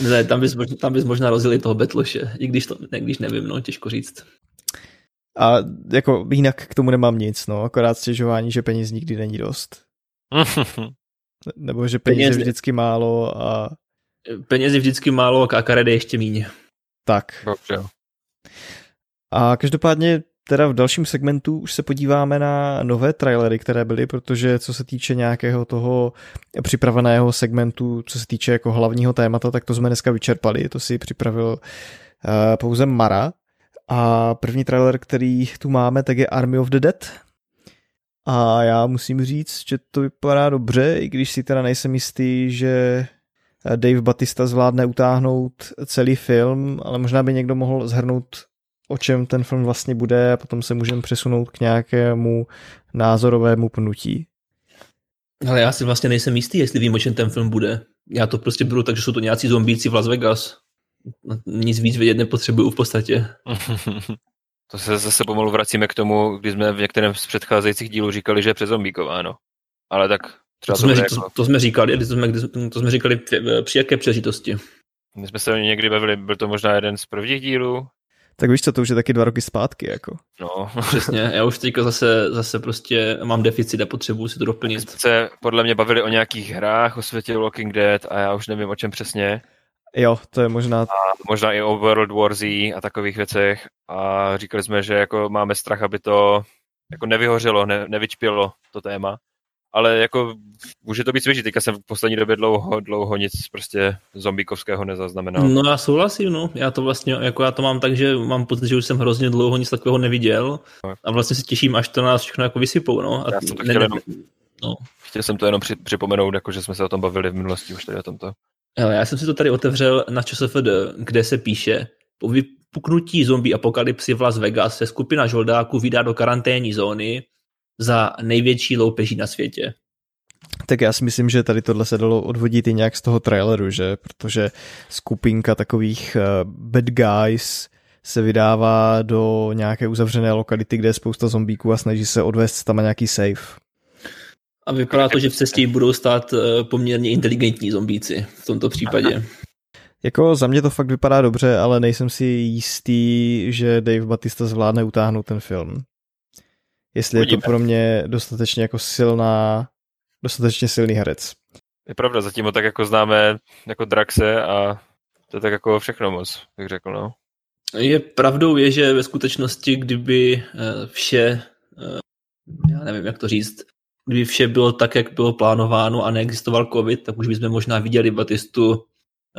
Ne, tam bys, tam bys možná rozjeli toho Betloše, i když, to, ne, když nevím, no, těžko říct. A jako jinak k tomu nemám nic, no, akorát stěžování, že peněz nikdy není dost. Nebo že peněz, peněz je vždycky málo a... Peněz je vždycky málo a kakaredy ještě míň. Tak. Dobře. A každopádně teda v dalším segmentu už se podíváme na nové trailery, které byly, protože co se týče nějakého toho připraveného segmentu, co se týče jako hlavního témata, tak to jsme dneska vyčerpali, to si připravil uh, pouze Mara. A první trailer, který tu máme, tak je Army of the Dead. A já musím říct, že to vypadá dobře, i když si teda nejsem jistý, že Dave Batista zvládne utáhnout celý film, ale možná by někdo mohl zhrnout o čem ten film vlastně bude a potom se můžeme přesunout k nějakému názorovému pnutí. Ale já si vlastně nejsem jistý, jestli vím, o čem ten film bude. Já to prostě beru tak, že jsou to nějací zombíci v Las Vegas. Nic víc vědět nepotřebuju v podstatě. to se zase pomalu vracíme k tomu, když jsme v některém z předcházejících dílů říkali, že je přezombíkováno. Ale tak třeba to, jsme, jako... to, to, jsme říkali, to jsme, to jsme říkali při jaké přežitosti. My jsme se někdy bavili, byl to možná jeden z prvních dílů, tak víš co, to už je taky dva roky zpátky, jako. No, přesně, já už teďka zase, zase prostě mám deficit a potřebuji si to doplnit. Jsme se podle mě bavili o nějakých hrách, o světě Walking Dead a já už nevím o čem přesně. Jo, to je možná... A možná i o World War Z a takových věcech a říkali jsme, že jako máme strach, aby to jako nevyhořelo, ne, nevyčpělo to téma ale jako může to být svěží. Teďka jsem v poslední době dlouho, dlouho nic prostě zombíkovského nezaznamenal. No já souhlasím, no. Já to vlastně, jako já to mám tak, že mám pocit, že už jsem hrozně dlouho nic takového neviděl a vlastně se těším, až to nás všechno jako vysypou, no. A já jsem to chtěl, ne, jenom, no. chtěl jsem to jenom při, připomenout, jako že jsme se o tom bavili v minulosti už tady o tomto. Ale já jsem si to tady otevřel na ČSFD, kde se píše, po vypuknutí zombie apokalypsy v Las Vegas se skupina žoldáků vydá do karanténní zóny, za největší loupeží na světě. Tak já si myslím, že tady tohle se dalo odvodit i nějak z toho traileru, že? Protože skupinka takových uh, bad guys se vydává do nějaké uzavřené lokality, kde je spousta zombíků a snaží se odvést tam nějaký safe. A vypadá to, že v cestě budou stát uh, poměrně inteligentní zombíci v tomto případě. Jako za mě to fakt vypadá dobře, ale nejsem si jistý, že Dave Batista zvládne utáhnout ten film jestli Uvidíme. je to pro mě dostatečně jako silná, dostatečně silný herec. Je pravda, zatím ho tak jako známe jako Draxe a to je tak jako všechno moc, bych řekl, no. Je pravdou je, že ve skutečnosti, kdyby eh, vše, eh, já nevím, jak to říct, kdyby vše bylo tak, jak bylo plánováno a neexistoval covid, tak už bychom možná viděli Batistu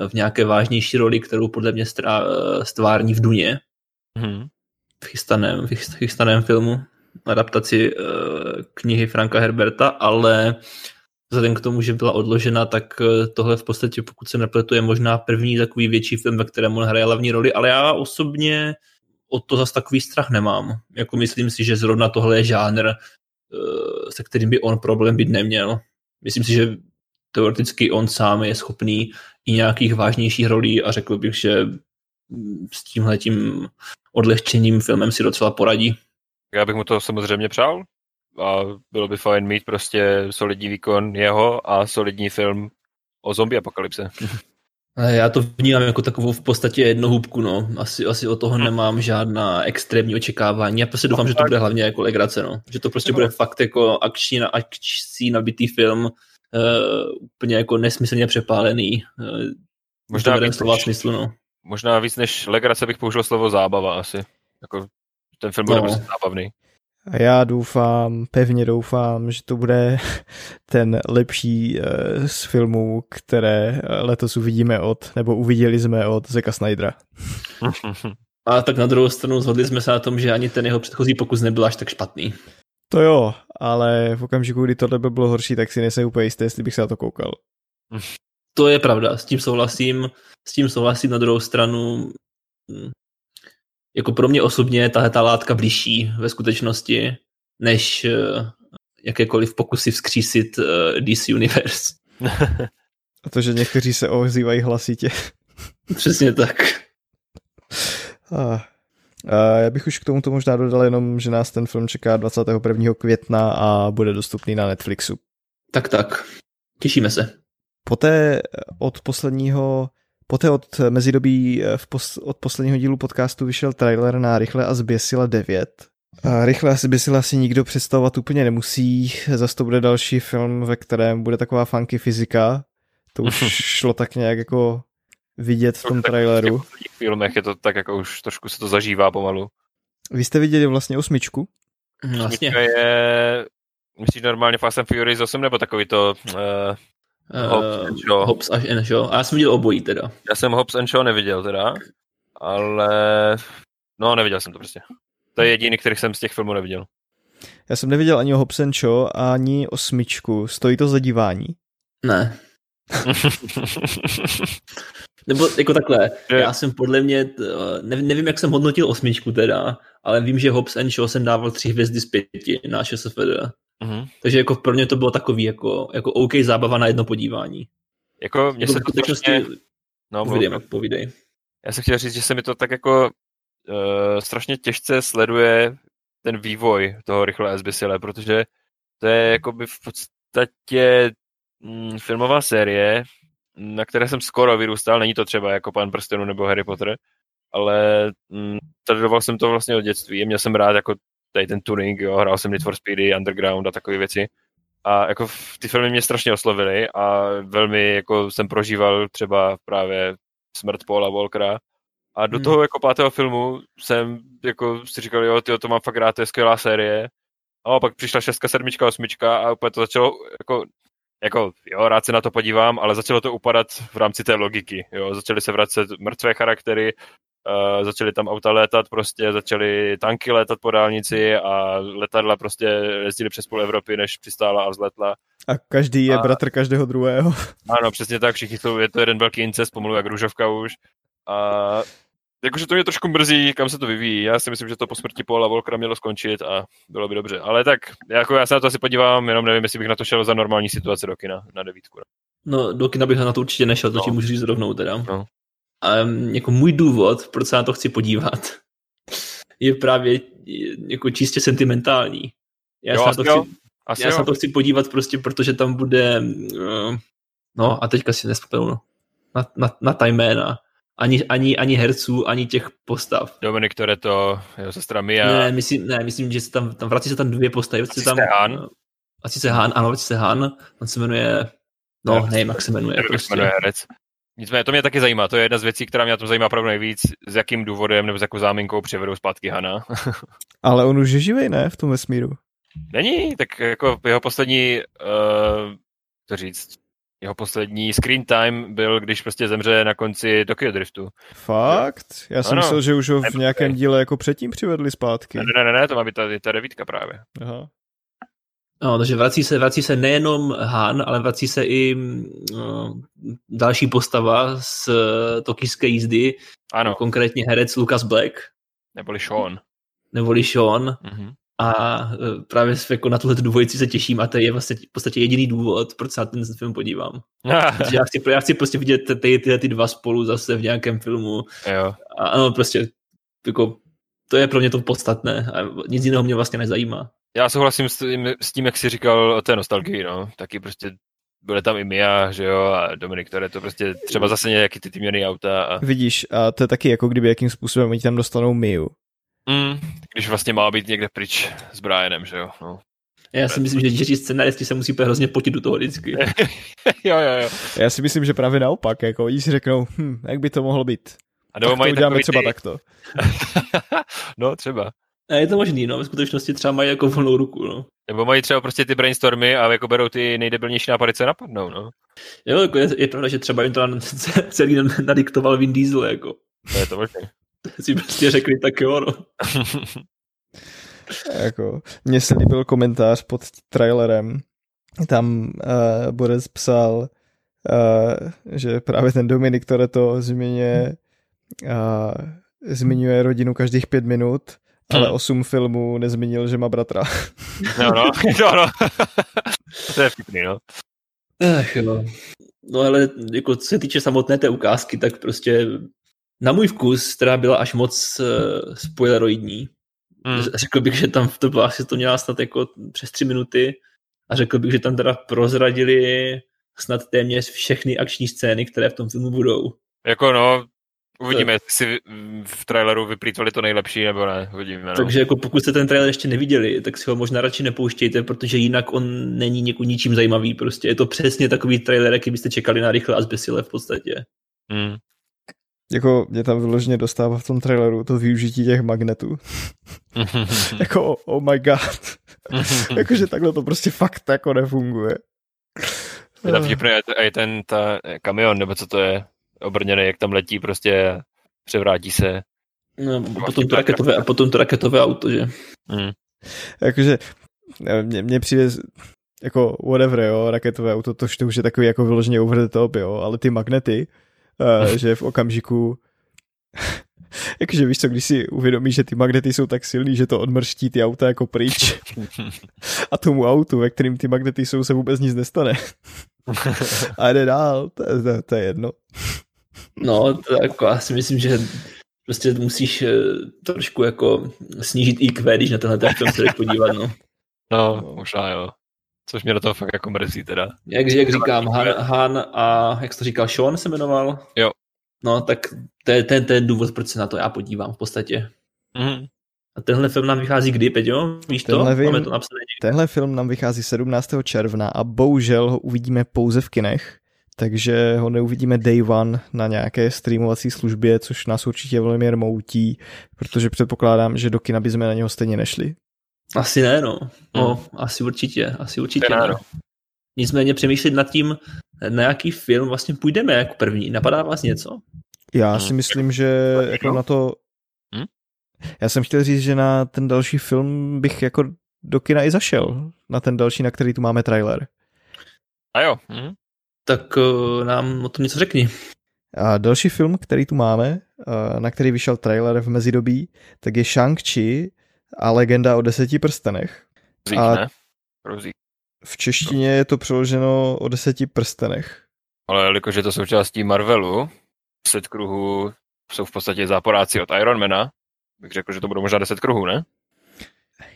v nějaké vážnější roli, kterou podle mě eh, stvární v Duně. Mm-hmm. V chystaném, v chystaném filmu adaptaci uh, knihy Franka Herberta, ale vzhledem k tomu, že byla odložena, tak eh, tohle v podstatě, pokud se nepletu, je možná první takový větší film, ve kterém on hraje hlavní roli, ale já osobně o to zase takový strach nemám. Jako myslím si, že zrovna tohle je žánr, eh, se kterým by on problém být neměl. Myslím si, že teoreticky on sám je schopný i nějakých vážnějších rolí a řekl bych, že s tímhletím odlehčením filmem si docela poradí. Já bych mu to samozřejmě přál a bylo by fajn mít prostě solidní výkon jeho a solidní film o zombie apokalypse. Já to vnímám jako takovou v podstatě jednohubku, no. Asi, asi od toho hm. nemám žádná extrémní očekávání. Já prostě doufám, že to bude hlavně jako legrace, no. Že to prostě bude fakt jako akční, akční nabitý film, uh, úplně jako nesmyslně přepálený. Uh, možná víc, než, smyslu, no. možná víc než legrace bych použil slovo zábava asi. Jako ten film bude no. prostě zábavný. A já doufám, pevně doufám, že to bude ten lepší eh, z filmů, které letos uvidíme od, nebo uviděli jsme od Zeka Snydera. A tak na druhou stranu zhodli jsme se na tom, že ani ten jeho předchozí pokus nebyl až tak špatný. To jo, ale v okamžiku, kdy tohle by bylo horší, tak si nejsem úplně jistý, jestli bych se na to koukal. To je pravda, s tím souhlasím. S tím souhlasím na druhou stranu. Jako pro mě osobně tahle ta látka blížší ve skutečnosti, než uh, jakékoliv pokusy vzkřísit eh, DC Universe. A to, že někteří se ozývají hlasitě. Přesně tak. Ah. Já bych už k tomuto možná dodal jenom, že nás ten film čeká 21. května a bude dostupný na Netflixu. Tak tak, těšíme se. Poté od posledního Poté od mezidobí v pos, od posledního dílu podcastu vyšel trailer na Rychle a zběsila 9. A Rychle a zběsila si nikdo představovat úplně nemusí, zase to bude další film, ve kterém bude taková funky fyzika. To už šlo tak nějak jako vidět v tom traileru. V filmech je to tak jako už trošku se to zažívá pomalu. Vy jste viděli vlastně osmičku? Vlastně. Osmička je, myslíš normálně Fast and Furious 8 nebo takový to uh, Hobbs and Shaw. Hobbs and Shaw. A já jsem viděl obojí teda. Já jsem Hobbs and Shaw neviděl teda, ale no neviděl jsem to prostě. To je jediný, který jsem z těch filmů neviděl. Já jsem neviděl ani Hobbs and Shaw, ani osmičku. Stojí to za dívání? Ne. Nebo jako takhle, já jsem podle mě, nevím, jak jsem hodnotil osmičku teda, ale vím, že Hobbs and Shaw jsem dával tři hvězdy z pěti na ČSFD. Mm-hmm. Takže jako pro mě to bylo takový jako, jako OK zábava na jedno podívání. Jako mě jako se to strašně... No, povídej, povídej. Já jsem chtěl říct, že se mi to tak jako uh, strašně těžce sleduje ten vývoj toho rychle SBSile, protože to je jakoby v podstatě mm, filmová série, na které jsem skoro vyrůstal, není to třeba jako Pan prstenu nebo Harry Potter, ale mm, sledoval jsem to vlastně od dětství, měl jsem rád jako tady ten tuning, jo, hrál jsem Need for Speedy, Underground a takové věci. A jako ty filmy mě strašně oslovily a velmi jako jsem prožíval třeba právě smrt Paula Walkera. A do hmm. toho jako pátého filmu jsem jako si říkal, jo, tyjo, to mám fakt rád, to je skvělá série. A pak přišla šestka, sedmička, osmička a úplně to začalo jako jako, jo, rád se na to podívám, ale začalo to upadat v rámci té logiky, jo, začaly se vracet mrtvé charaktery, uh, začaly tam auta létat, prostě začaly tanky létat po dálnici a letadla prostě jezdily přes půl Evropy, než přistála a vzletla. A každý je a... bratr každého druhého. Ano, přesně tak, všichni jsou, je to jeden velký incest, pomalu jak růžovka už. A Jakože to mě trošku mrzí, kam se to vyvíjí. Já si myslím, že to po smrti Paula Volkera mělo skončit a bylo by dobře. Ale tak, jako já se na to asi podívám, jenom nevím, jestli bych na to šel za normální situace do kina, na devítku. No, do kina bych na to určitě nešel, to no. ti můžu říct rovnou teda. No. Um, jako můj důvod, proč se na to chci podívat, je právě jako čistě sentimentální. Já jo, se na to chci, asi já se na to chci podívat prostě, protože tam bude, uh, no a teďka si nespomenu, no, na, na, na ta jména ani, ani, ani herců, ani těch postav. Dominik to jeho sestra Mia. Ne, myslím, ne, myslím že se tam, tam vrací se tam dvě postavy. Asi tam, Han. Asi se Han, ano, se Han. On se jmenuje, no, ne, nevím, jak se jmenuje. Prostě. jmenuje herec. Nicméně to mě taky zajímá, to je jedna z věcí, která mě na tom zajímá opravdu nejvíc, s jakým důvodem nebo s jakou záminkou přivedou zpátky Hana. Ale on už je živý, ne, v tom vesmíru? Není, tak jako jeho poslední, uh, to říct, jeho poslední screen time byl, když prostě zemře na konci Tokyo Driftu. Fakt? Já jsem ano. myslel, že už ho v nějakém díle jako předtím přivedli zpátky. Ne, ne, ne, ne to má být ta, ta devítka právě. Aha. No, takže vrací se, vrací se nejenom Han, ale vrací se i no, další postava z uh, tokijské jízdy, ano. konkrétně herec Lucas Black. Neboli Sean. Neboli Sean. Mm-hmm. A e, právě jako na tuhle dvojici se těším a to je vlastně v podstatě jediný důvod, proč se na ten film podívám. já, chci, já chci prostě vidět ty, ty, ty dva spolu zase v nějakém filmu. Jo. A ano, prostě jako, to je pro mě to podstatné a nic jiného mě vlastně nezajímá. Já souhlasím s tím, s tím jak jsi říkal o té nostalgii, no. Taky prostě bude tam i Mia, že jo, a Dominik, které to prostě třeba zase nějaký ty týměný auta. A... Vidíš, a to je taky jako kdyby jakým způsobem oni tam dostanou Miu. Mm, když vlastně má být někde pryč s Brianem, že jo. No. Já si myslím, že ti scenaristi se musí hrozně potit do toho vždycky. jo, jo, jo. Já si myslím, že právě naopak, jako oni si řeknou, hm, jak by to mohlo být. A tak to uděláme třeba ty... takto. no, třeba. A je to možný, no, ve skutečnosti třeba mají jako volnou ruku, no. Nebo mají třeba prostě ty brainstormy a jako berou ty nejdebilnější nápady, co napadnou, no. Jo, jako je, je pravda, že třeba jim to celý nadiktoval Vin Diesel, jako. To je to možné si prostě řekli, tak jo, no. jako, mně se líbil komentář pod trailerem, tam uh, Boris psal, uh, že právě ten Dominik, který to zmiňuje, uh, zmiňuje rodinu každých pět minut, ale hmm. osm filmů nezmínil, že má bratra. No, no, no, no. to je vtipný, no. Ach, jo. No ale jako co se týče samotné té ukázky, tak prostě na můj vkus teda byla až moc uh, spoileroidní. Hmm. Řekl bych, že tam to bylo asi to měla snad jako přes tři minuty a řekl bych, že tam teda prozradili snad téměř všechny akční scény, které v tom filmu budou. Jako no, Uvidíme, jestli si v traileru vyplýtvali to nejlepší, nebo ne. Uvidíme, no. Takže jako pokud jste ten trailer ještě neviděli, tak si ho možná radši nepouštějte, protože jinak on není něku ničím zajímavý. Prostě je to přesně takový trailer, jaký byste čekali na rychle a zbesile v podstatě. Hmm. Jako mě tam vyloženě dostává v tom traileru to využití těch magnetů. jako oh, oh my god. Jakože takhle to prostě fakt jako nefunguje. Je tam vtipný i ten ta kamion, nebo co to je, obrněný, jak tam letí, prostě převrátí se. No, a potom, to raketové, a potom to raketové auto, že? Mm. Jakože mně, mně přijde jako whatever, jo, raketové auto, to, to už je takový jako vyloženě over the top, jo, ale ty magnety, uh, že v okamžiku jakože víš co, když si uvědomíš, že ty magnety jsou tak silný, že to odmrští ty auta jako pryč a tomu autu, ve kterým ty magnety jsou, se vůbec nic nestane. a jde dál, to, to, to je jedno. No, to jako, já si myslím, že prostě musíš eh, trošku jako snížit IQ, když na tenhle ten film se podívat, no. No, možná jo. Což mě do toho fakt jako mrzí teda. Jak, jak říkám, Han, Han a jak jsi to říkal, Sean se jmenoval? Jo. No, tak to je ten, ten důvod, proč se na to já podívám v podstatě. Mm-hmm. A tenhle film nám vychází kdy, Peťo? Víš tenhle to? Film, Máme to napsané Tenhle film nám vychází 17. června a bohužel ho uvidíme pouze v kinech takže ho neuvidíme day one na nějaké streamovací službě, což nás určitě velmi moutí, protože předpokládám, že do kina bychom na něho stejně nešli. Asi ne, no. no hmm. asi určitě, asi určitě ne. No. Nicméně přemýšlet nad tím, na jaký film vlastně půjdeme jako první. Napadá vás něco? Já hmm. si myslím, že jako na to... Hmm? Já jsem chtěl říct, že na ten další film bych jako do kina i zašel. Na ten další, na který tu máme trailer. A jo. Hmm tak uh, nám o tom něco řekni. A další film, který tu máme, uh, na který vyšel trailer v mezidobí, tak je Shang-Chi a legenda o deseti prstenech. Rozík, a ne? V češtině je to přeloženo o deseti prstenech. Ale jelikož je to součástí Marvelu, set kruhů jsou v podstatě záporáci od Ironmana, bych řekl, že to budou možná deset kruhů, ne?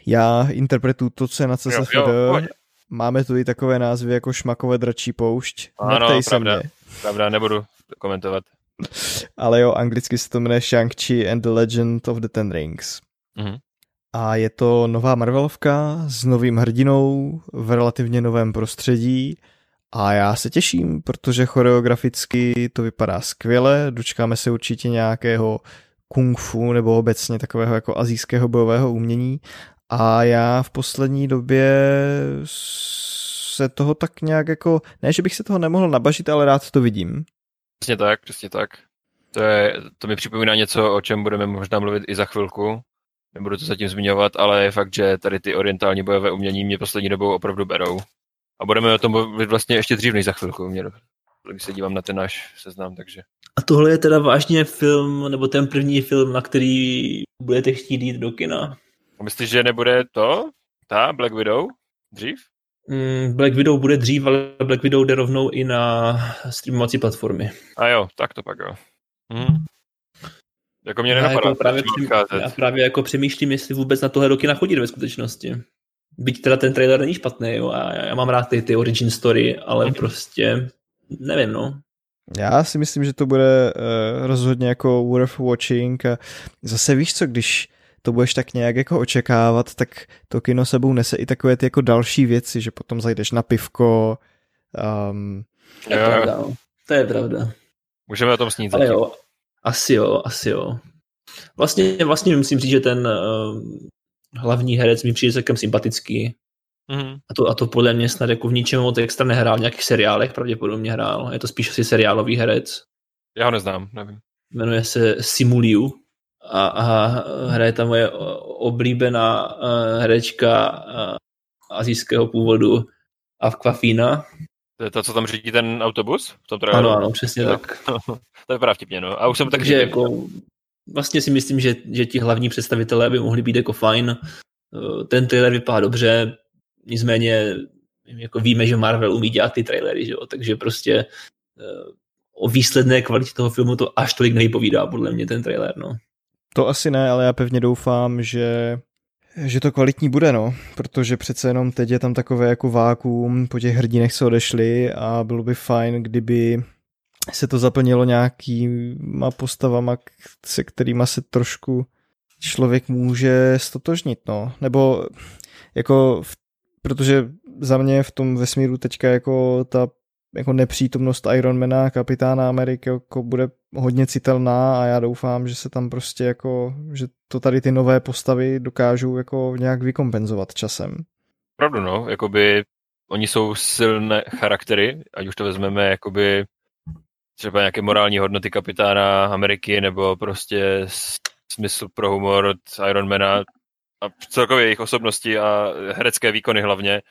Já interpretuju to, co je na CSFD, jo, jo, Máme tu i takové názvy jako Šmakové dračí poušť. Ano, pravda, mě. pravda, nebudu komentovat. Ale jo, anglicky se to jmenuje Shang-Chi and the Legend of the Ten Rings. Mm-hmm. A je to nová Marvelovka s novým hrdinou v relativně novém prostředí a já se těším, protože choreograficky to vypadá skvěle, dočkáme se určitě nějakého kung fu nebo obecně takového jako azijského bojového umění a já v poslední době se toho tak nějak jako, ne, že bych se toho nemohl nabažit, ale rád to vidím. Přesně tak, přesně tak. To, je, to mi připomíná něco, o čem budeme možná mluvit i za chvilku. Nebudu to zatím zmiňovat, ale je fakt, že tady ty orientální bojové umění mě poslední dobou opravdu berou. A budeme o tom mluvit vlastně ještě dřív než za chvilku, mě, když se dívám na ten náš seznam, takže. A tohle je teda vážně film, nebo ten první film, na který budete chtít jít do kina? Myslíš, že nebude to? Ta Black Widow dřív? Mm, Black Widow bude dřív, ale Black Widow jde rovnou i na streamovací platformy. A jo, tak to pak jo. Hmm. Jako mě nenapadá. Jako právě, při, já právě jako přemýšlím, jestli vůbec na tohle roky nachodit ve skutečnosti. Byť teda ten trailer není špatný, jo, a já, já mám rád ty, ty origin story, ale mm. prostě nevím, no. Já si myslím, že to bude uh, rozhodně jako worth watching a zase víš co, když to budeš tak nějak jako očekávat, tak to kino sebou nese i takové ty jako další věci, že potom zajdeš na pivko. Um... To je pravda, no. to je pravda. Můžeme o tom snít zatím. jo, asi jo, asi jo. Vlastně, vlastně musím říct, že ten uh, hlavní herec mi přijde celkem sympatický. Mm-hmm. A, to, a to podle mě snad jako v ničem moc extra nehrál, v nějakých seriálech pravděpodobně hrál. Je to spíš asi seriálový herec. Já ho neznám, nevím. Jmenuje se Simuliu a, a hraje tam moje oblíbená herečka azijského původu Avquafina. To je to, co tam řídí ten autobus? V tom ano, ano, přesně jo. tak. to je právě vtipně, no. A už jsem tak Takže jako, vlastně si myslím, že, že ti hlavní představitelé by mohli být jako fajn. Ten trailer vypadá dobře, nicméně jako víme, že Marvel umí dělat ty trailery, že jo? takže prostě o výsledné kvalitě toho filmu to až tolik nevypovídá, podle mě, ten trailer, no. To asi ne, ale já pevně doufám, že že to kvalitní bude, no, protože přece jenom teď je tam takové jako vákuum po těch hrdinech, co odešli a bylo by fajn, kdyby se to zaplnilo nějakýma postavama, se kterýma se trošku člověk může stotožnit, no, nebo jako, v, protože za mě v tom vesmíru teďka jako ta jako nepřítomnost Ironmana, kapitána Ameriky jako bude hodně citelná a já doufám, že se tam prostě jako, že to tady ty nové postavy dokážou jako nějak vykompenzovat časem. Pravdu, no, jakoby oni jsou silné charaktery, ať už to vezmeme jakoby třeba nějaké morální hodnoty kapitána Ameriky nebo prostě smysl pro humor od Ironmana a celkově jejich osobnosti a herecké výkony hlavně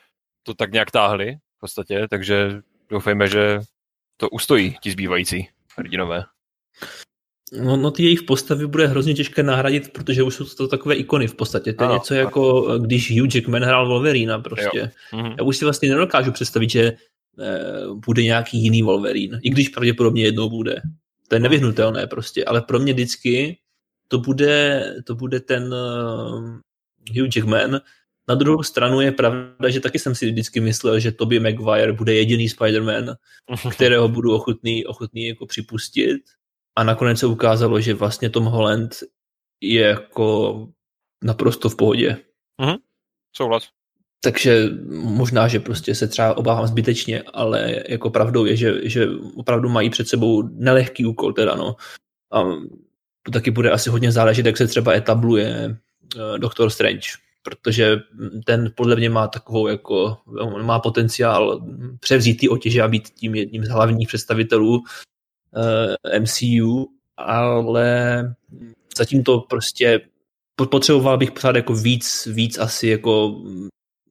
to tak nějak táhly v podstatě, takže doufejme, že to ustojí ti zbývající hrdinové. No, no ty jejich postavy bude hrozně těžké nahradit, protože už jsou to takové ikony v podstatě. To je ano, něco ano. jako, když Hugh Jackman hrál Wolverina prostě. Mhm. Já už si vlastně nedokážu představit, že eh, bude nějaký jiný Wolverine, i když pravděpodobně jednou bude. To je nevyhnutelné prostě, ale pro mě vždycky to bude, to bude ten uh, Hugh Jackman, na druhou stranu je pravda, že taky jsem si vždycky myslel, že Toby Maguire bude jediný Spider-Man, kterého budu ochotný, ochotný jako připustit. A nakonec se ukázalo, že vlastně Tom Holland je jako naprosto v pohodě. Mhm, souhlas. Takže možná, že prostě se třeba obávám zbytečně, ale jako pravdou je, že, že opravdu mají před sebou nelehký úkol teda, no. A to taky bude asi hodně záležet, jak se třeba etabluje uh, Doctor Strange protože ten podle mě má takovou jako, má potenciál převzít ty otěže a být tím jedním z hlavních představitelů uh, eh, MCU, ale zatím to prostě potřeboval bych pořád jako víc, víc asi jako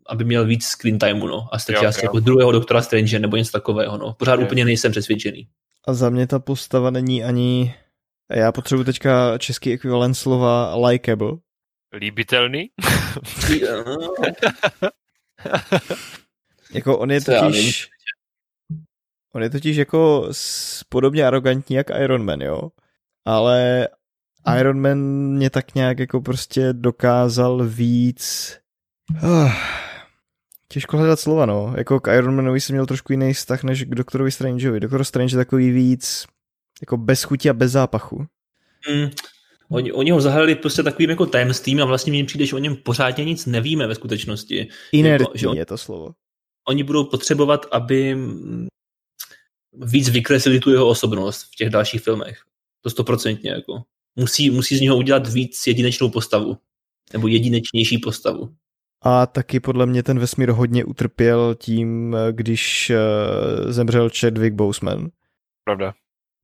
aby měl víc screen timeu, no. A stačí asi jako druhého doktora Strange nebo něco takového, no. Pořád je. úplně nejsem přesvědčený. A za mě ta postava není ani... Já potřebuji teďka český ekvivalent slova likeable, líbitelný. jako on je totiž... On je totiž jako podobně arrogantní jak Iron Man, jo. Ale Iron Man mě tak nějak jako prostě dokázal víc... Uh, těžko hledat slova, no. Jako k Iron Manovi jsem měl trošku jiný vztah než k Doktorovi Strangeovi. Doktor Strange je takový víc jako bez chuti a bez zápachu. Mm, Oni, oni ho zahrali prostě takovým jako tajemstvím a vlastně mi přijde, že o něm pořádně nic nevíme ve skutečnosti. Inertní jako, že on, je to slovo. Oni budou potřebovat, aby víc vykreslili tu jeho osobnost v těch dalších filmech. To stoprocentně jako. Musí, musí z něho udělat víc jedinečnou postavu. Nebo jedinečnější postavu. A taky podle mě ten vesmír hodně utrpěl tím, když eh, zemřel Chadwick Boseman. Pravda.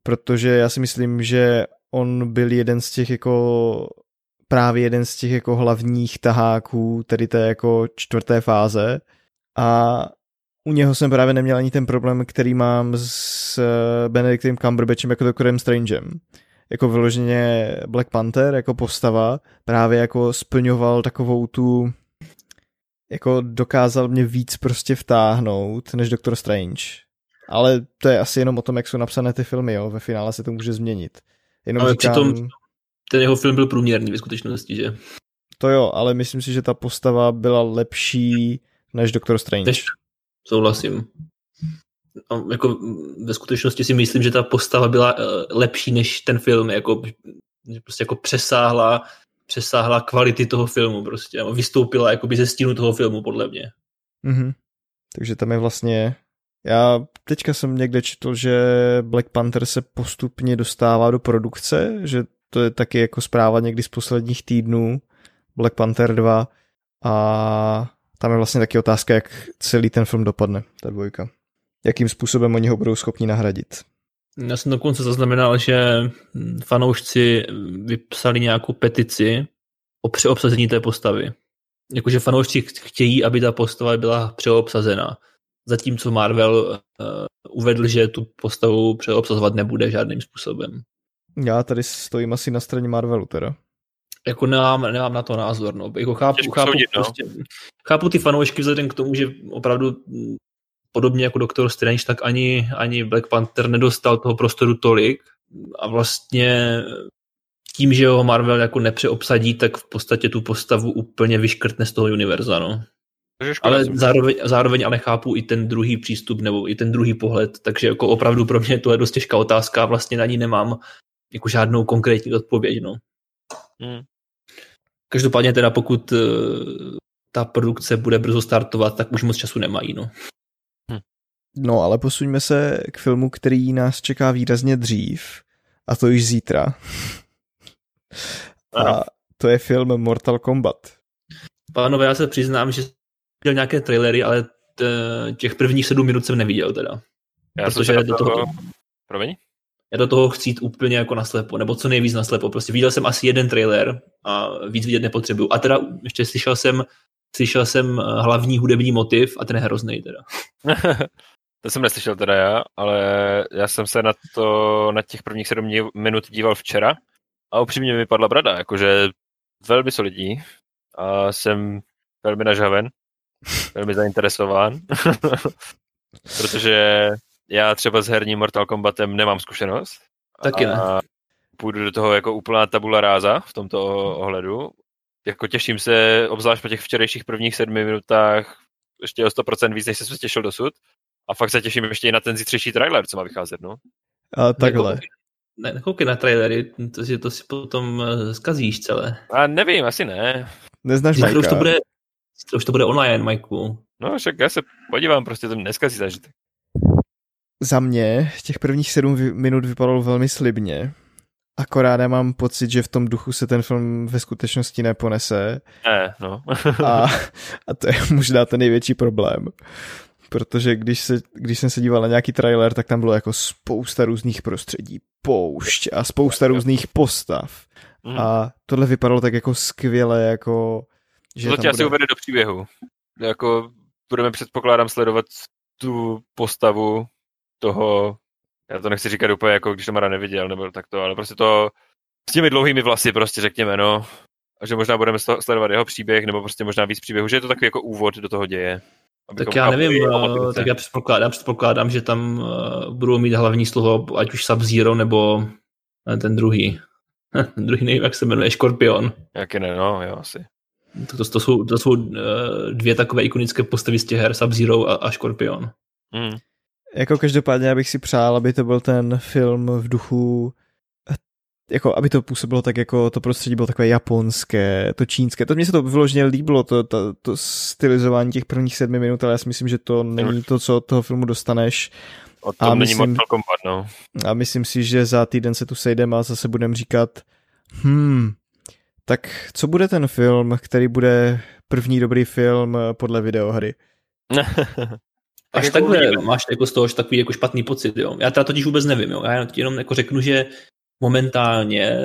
Protože já si myslím, že on byl jeden z těch jako právě jeden z těch jako hlavních taháků, tedy té jako čtvrté fáze a u něho jsem právě neměl ani ten problém, který mám s eh, Benedictem Cumberbatchem jako doktorem Strangem. Jako vyloženě Black Panther jako postava právě jako splňoval takovou tu jako dokázal mě víc prostě vtáhnout než Doctor Strange. Ale to je asi jenom o tom, jak jsou napsané ty filmy, jo. Ve finále se to může změnit. Jenom ale říkám, přitom ten jeho film byl průměrný ve skutečnosti, že? To jo, ale myslím si, že ta postava byla lepší než Doctor Strange. Než, souhlasím. A jako ve skutečnosti si myslím, že ta postava byla uh, lepší než ten film, jako, že prostě jako přesáhla, přesáhla kvality toho filmu prostě, vystoupila jakoby ze stínu toho filmu, podle mě. Mm-hmm. Takže tam je vlastně já teďka jsem někde četl, že Black Panther se postupně dostává do produkce, že to je taky jako zpráva někdy z posledních týdnů, Black Panther 2 a tam je vlastně taky otázka, jak celý ten film dopadne, ta dvojka. Jakým způsobem oni ho budou schopni nahradit. Já jsem dokonce zaznamenal, že fanoušci vypsali nějakou petici o přeobsazení té postavy. Jakože fanoušci chtějí, aby ta postava byla přeobsazena zatímco Marvel uh, uvedl, že tu postavu přeobsazovat nebude žádným způsobem. Já tady stojím asi na straně Marvelu teda. Jako nemám, nemám na to názor, no. Jako chápu, chápu, soudit, no. prostě, chápu ty fanoušky vzhledem k tomu, že opravdu podobně jako Doctor Strange, tak ani, ani Black Panther nedostal toho prostoru tolik a vlastně tím, že ho Marvel jako nepřeobsadí, tak v podstatě tu postavu úplně vyškrtne z toho univerza, no. Ale zároveň, zároveň ale chápu i ten druhý přístup nebo i ten druhý pohled, takže jako opravdu pro mě to je dost těžká otázka a vlastně na ní nemám jako žádnou konkrétní odpověď, no. Hmm. Každopádně teda pokud uh, ta produkce bude brzo startovat, tak už moc času nemají, no. Hm. No, ale posuňme se k filmu, který nás čeká výrazně dřív, a to již zítra. a to je film Mortal Kombat. Pánové, já se přiznám, že viděl nějaké trailery, ale těch prvních sedm minut jsem neviděl teda. Já Protože do toho... toho... Promiň? Já do toho chci jít úplně jako naslepo, nebo co nejvíc naslepo. Prostě viděl jsem asi jeden trailer a víc vidět nepotřebuju. A teda ještě slyšel jsem, slyšel jsem eh, hlavní hudební motiv a ten je hrozný teda. to jsem neslyšel teda já, ale já jsem se na to, na těch prvních sedm minut díval včera a upřímně mi vypadla brada, jakože velmi solidní a jsem velmi nažaven, velmi zainteresován, protože já třeba s herním Mortal Kombatem nemám zkušenost. Taky ne. půjdu do toho jako úplná tabula ráza v tomto ohledu. Jako těším se, obzvlášť po těch včerejších prvních sedmi minutách, ještě o 100% víc, než jsem se těšil dosud. A fakt se těším ještě i na ten zítřejší trailer, co má vycházet, no. A takhle. Ne, nekoukej na trailery, to si, to si potom eh, zkazíš celé. A nevím, asi ne. Neznáš Majka. Už to bude, už to bude online, Majku. No, však já se podívám, prostě to dneska si zažitek. Za mě těch prvních sedm minut vypadalo velmi slibně. Akorát já mám pocit, že v tom duchu se ten film ve skutečnosti neponese. Ne, no. a, a to je možná ten největší problém. Protože když, se, když jsem se díval na nějaký trailer, tak tam bylo jako spousta různých prostředí, poušť a spousta různých postav. Mm. A tohle vypadalo tak jako skvěle, jako... Že to tě bude... asi uvede do příběhu. Jako budeme předpokládám sledovat tu postavu toho, já to nechci říkat úplně jako když to Mara neviděl, nebo tak to, ale prostě to s těmi dlouhými vlasy prostě řekněme, no. A že možná budeme sledovat jeho příběh, nebo prostě možná víc příběhu, že je to takový jako úvod do toho děje. Tak já nevím, no, tak já předpokládám, předpokládám, že tam uh, budou mít hlavní slovo, ať už Sub-Zero, nebo uh, ten druhý. ten druhý nevím, jak se jmenuje, Škorpion. Jaký ne, no, jo, asi. To, to, to jsou, to jsou uh, dvě takové ikonické postavy z těch her, Sub-Zero a, a Škorpion. Mm. Jako každopádně já bych si přál, aby to byl ten film v duchu jako aby to působilo tak jako to prostředí bylo takové japonské, to čínské. To mně se to vyloženě líbilo, to, to, to stylizování těch prvních sedmi minut, ale já si myslím, že to není to, co od toho filmu dostaneš. O tom a není myslím, Mortal Kombat, no. A myslím si, že za týden se tu sejdeme a zase budeme říkat, hmm, tak co bude ten film, který bude první dobrý film podle videohry? Až jako takhle máš jako z toho takový jako špatný pocit, jo. Já teda totiž vůbec nevím, jo. Já jenom jako řeknu, že momentálně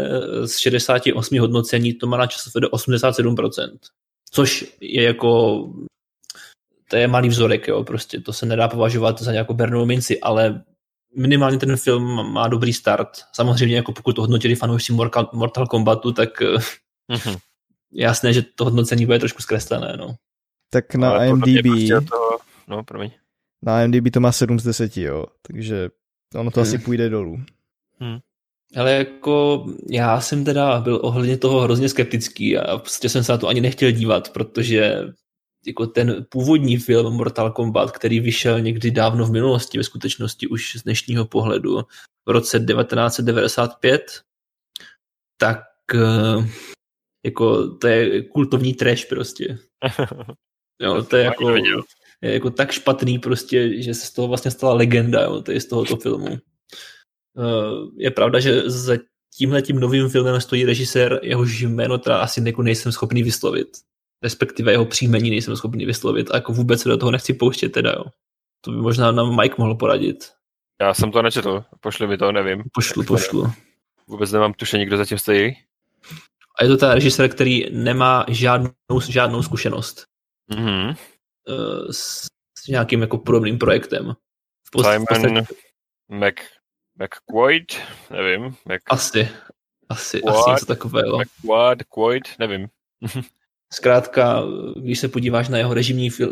z 68 hodnocení to má na časově do 87%. Což je jako to je malý vzorek, jo, prostě to se nedá považovat za nějakou bernou minci, ale minimálně ten film má dobrý start. Samozřejmě, jako pokud to hodnotili fanoušci Mortal, Mortal Kombatu, tak mm-hmm. jasné, že to hodnocení bude trošku zkreslené, no. Tak na IMDb... Prostě to... No, promiň. Na IMDb to má 7 z 10, jo, takže ono to hmm. asi půjde dolů. Hmm. Ale jako já jsem teda byl ohledně toho hrozně skeptický a prostě jsem se na to ani nechtěl dívat, protože jako ten původní film Mortal Kombat, který vyšel někdy dávno v minulosti, ve skutečnosti už z dnešního pohledu v roce 1995, tak eh, jako to je kultovní trash prostě. Jo, to je jako, je jako tak špatný prostě, že se z toho vlastně stala legenda, jo, to je z tohoto filmu. Eh, je pravda, že za tímhle tím novým filmem stojí režisér, jehož jméno teda asi jako nejsem schopný vyslovit. Respektive jeho příjmení nejsem schopný vyslovit a jako vůbec se do toho nechci pouštět teda, jo. To by možná nám Mike mohl poradit. Já jsem to nečetl, pošli mi to, nevím. Pošlu, pošlu. Vůbec nemám tušení, kdo zatím stojí. A je to ten režisér, který nemá žádnou, žádnou zkušenost mm-hmm. s, s nějakým jako podobným projektem. V post, Simon podstatě... Mac, McQuaid, nevím. Mac... Asi, asi, Quad, asi něco takového. McQuad, Quaid, nevím. Zkrátka, když se podíváš na jeho režimní, fil,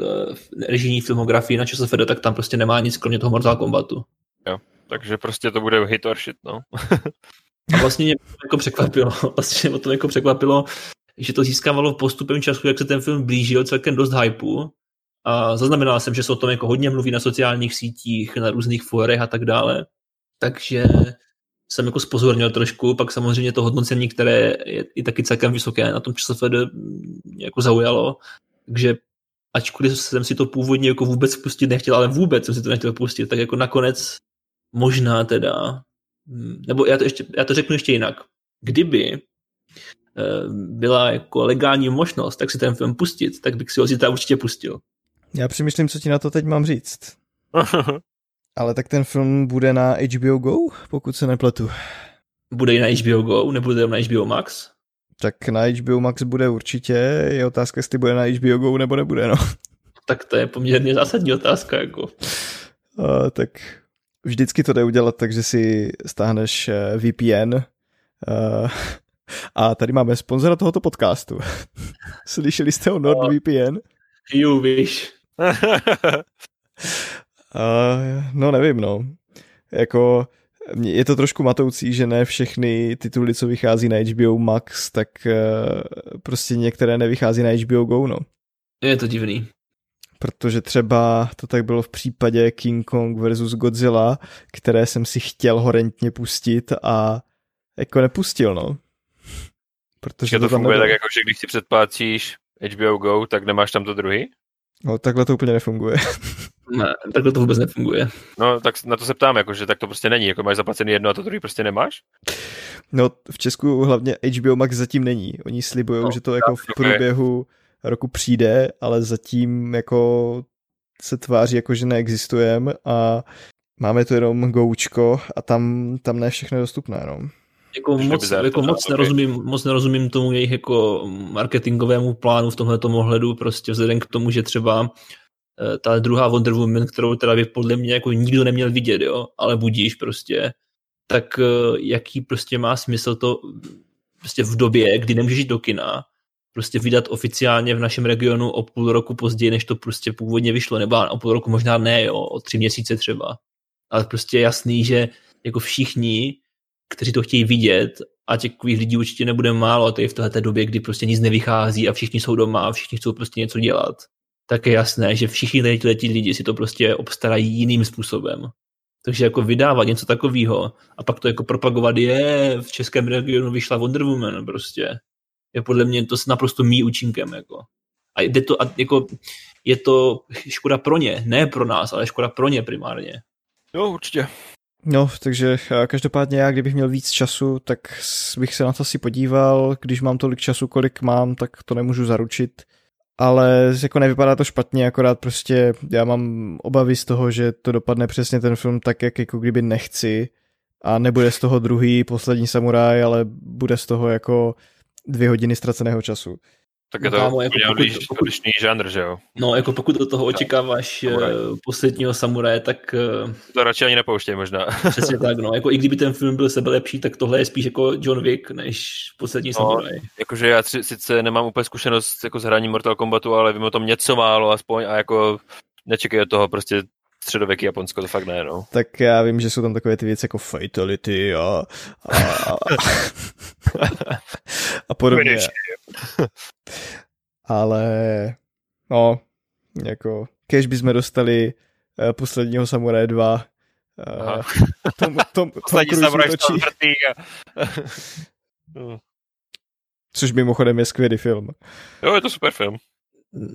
režimní filmografii na ČSFD, tak tam prostě nemá nic kromě toho Mortal Kombatu. Jo, takže prostě to bude hit or shit, no. A vlastně mě jako překvapilo, vlastně o to jako překvapilo, že to získávalo postupem času, jak se ten film blížil, celkem dost hypeu. A zaznamenal jsem, že se o tom jako hodně mluví na sociálních sítích, na různých forech a tak dále. Takže jsem jako spozornil trošku, pak samozřejmě to hodnocení, které je i taky celkem vysoké na tom ČSFD jako zaujalo, takže ačkoliv jsem si to původně jako vůbec pustit nechtěl, ale vůbec jsem si to nechtěl pustit, tak jako nakonec možná teda, nebo já to, ještě, já to řeknu ještě jinak. Kdyby eh, byla jako legální možnost, tak si ten film pustit, tak bych si ho zítra určitě pustil. Já přemýšlím, co ti na to teď mám říct. Ale tak ten film bude na HBO Go, pokud se nepletu. Bude i na HBO Go, nebude na HBO Max? Tak na HBO Max bude určitě, je otázka, jestli bude na HBO Go nebo nebude, no. Tak to je poměrně zásadní otázka, jako. Uh, tak vždycky to jde udělat, takže si stáhneš eh, VPN uh, a tady máme sponzora tohoto podcastu. Slyšeli jste o NordVPN? You wish. Uh, no nevím, no. Jako je to trošku matoucí, že ne všechny tituly, co vychází na HBO Max, tak uh, prostě některé nevychází na HBO Go, no. Je to divný. Protože třeba to tak bylo v případě King Kong versus Godzilla, které jsem si chtěl horentně pustit a jako nepustil, no. Protože to, to funguje tak, jako, že když si předplácíš HBO Go, tak nemáš tam to druhý? No takhle to úplně nefunguje. Ne, takhle to vůbec nefunguje. No, tak na to se ptám, jako, že tak to prostě není, jako máš zaplacený jedno a to druhý prostě nemáš? No, v Česku hlavně HBO Max zatím není. Oni slibují, no, že to jako v průběhu okay. Roku přijde, ale zatím jako se tváří jako, že neexistujeme a máme to jenom goučko a tam, tam ne všechno je dostupné, no. Jako moc, jako moc, nerozumím, moc nerozumím tomu jejich jako marketingovému plánu v tomhle ohledu, prostě vzhledem k tomu, že třeba Eh, ta druhá Wonder Woman, kterou teda by podle mě jako nikdo neměl vidět, jo, ale budíš prostě, tak eh, jaký prostě má smysl to prostě v době, kdy nemůžeš jít do kina, prostě vydat oficiálně v našem regionu o půl roku později, než to prostě původně vyšlo, nebo o půl roku možná ne, jo, o tři měsíce třeba. Ale prostě je jasný, že jako všichni, kteří to chtějí vidět, a takových lidí určitě nebude málo, je v této době, kdy prostě nic nevychází a všichni jsou doma a všichni chcou prostě něco dělat, tak je jasné, že všichni tady ti lidi si to prostě obstarají jiným způsobem. Takže jako vydávat něco takového a pak to jako propagovat je, v českém regionu vyšla Wonder Woman prostě. Je podle mě to s naprosto mý účinkem. Jako. A, jde to, a jako, je to škoda pro ně, ne pro nás, ale škoda pro ně primárně. Jo, určitě. No, takže eh, každopádně já, kdybych měl víc času, tak bych se na to si podíval. Když mám tolik času, kolik mám, tak to nemůžu zaručit ale jako nevypadá to špatně, akorát prostě já mám obavy z toho, že to dopadne přesně ten film tak, jak jako kdyby nechci a nebude z toho druhý poslední samuraj, ale bude z toho jako dvě hodiny ztraceného času. Tak je to Kámo, jako pokud, pokud, odlišný žánr, že jo? No, jako pokud do toho očekáváš samuraj. Eh, posledního samuraje, tak... Eh, to radši ani nepouštěj možná. Přesně tak, no. Jako i kdyby ten film byl sebe lepší, tak tohle je spíš jako John Wick, než poslední no, samuraj. Jakože já tři, sice nemám úplně zkušenost jako s hraním Mortal Kombatu, ale vím o tom něco málo aspoň a jako nečekaj od toho prostě středověký Japonsko, to fakt ne, no. Tak já vím, že jsou tam takové ty věci jako fatality a, a, a, a podobně. Ale no, jako, kež bychom dostali uh, posledního Samuraje 2, uh, tom, tom, Poslední Samuraj a... Což mimochodem je skvělý film. Jo, je to super film.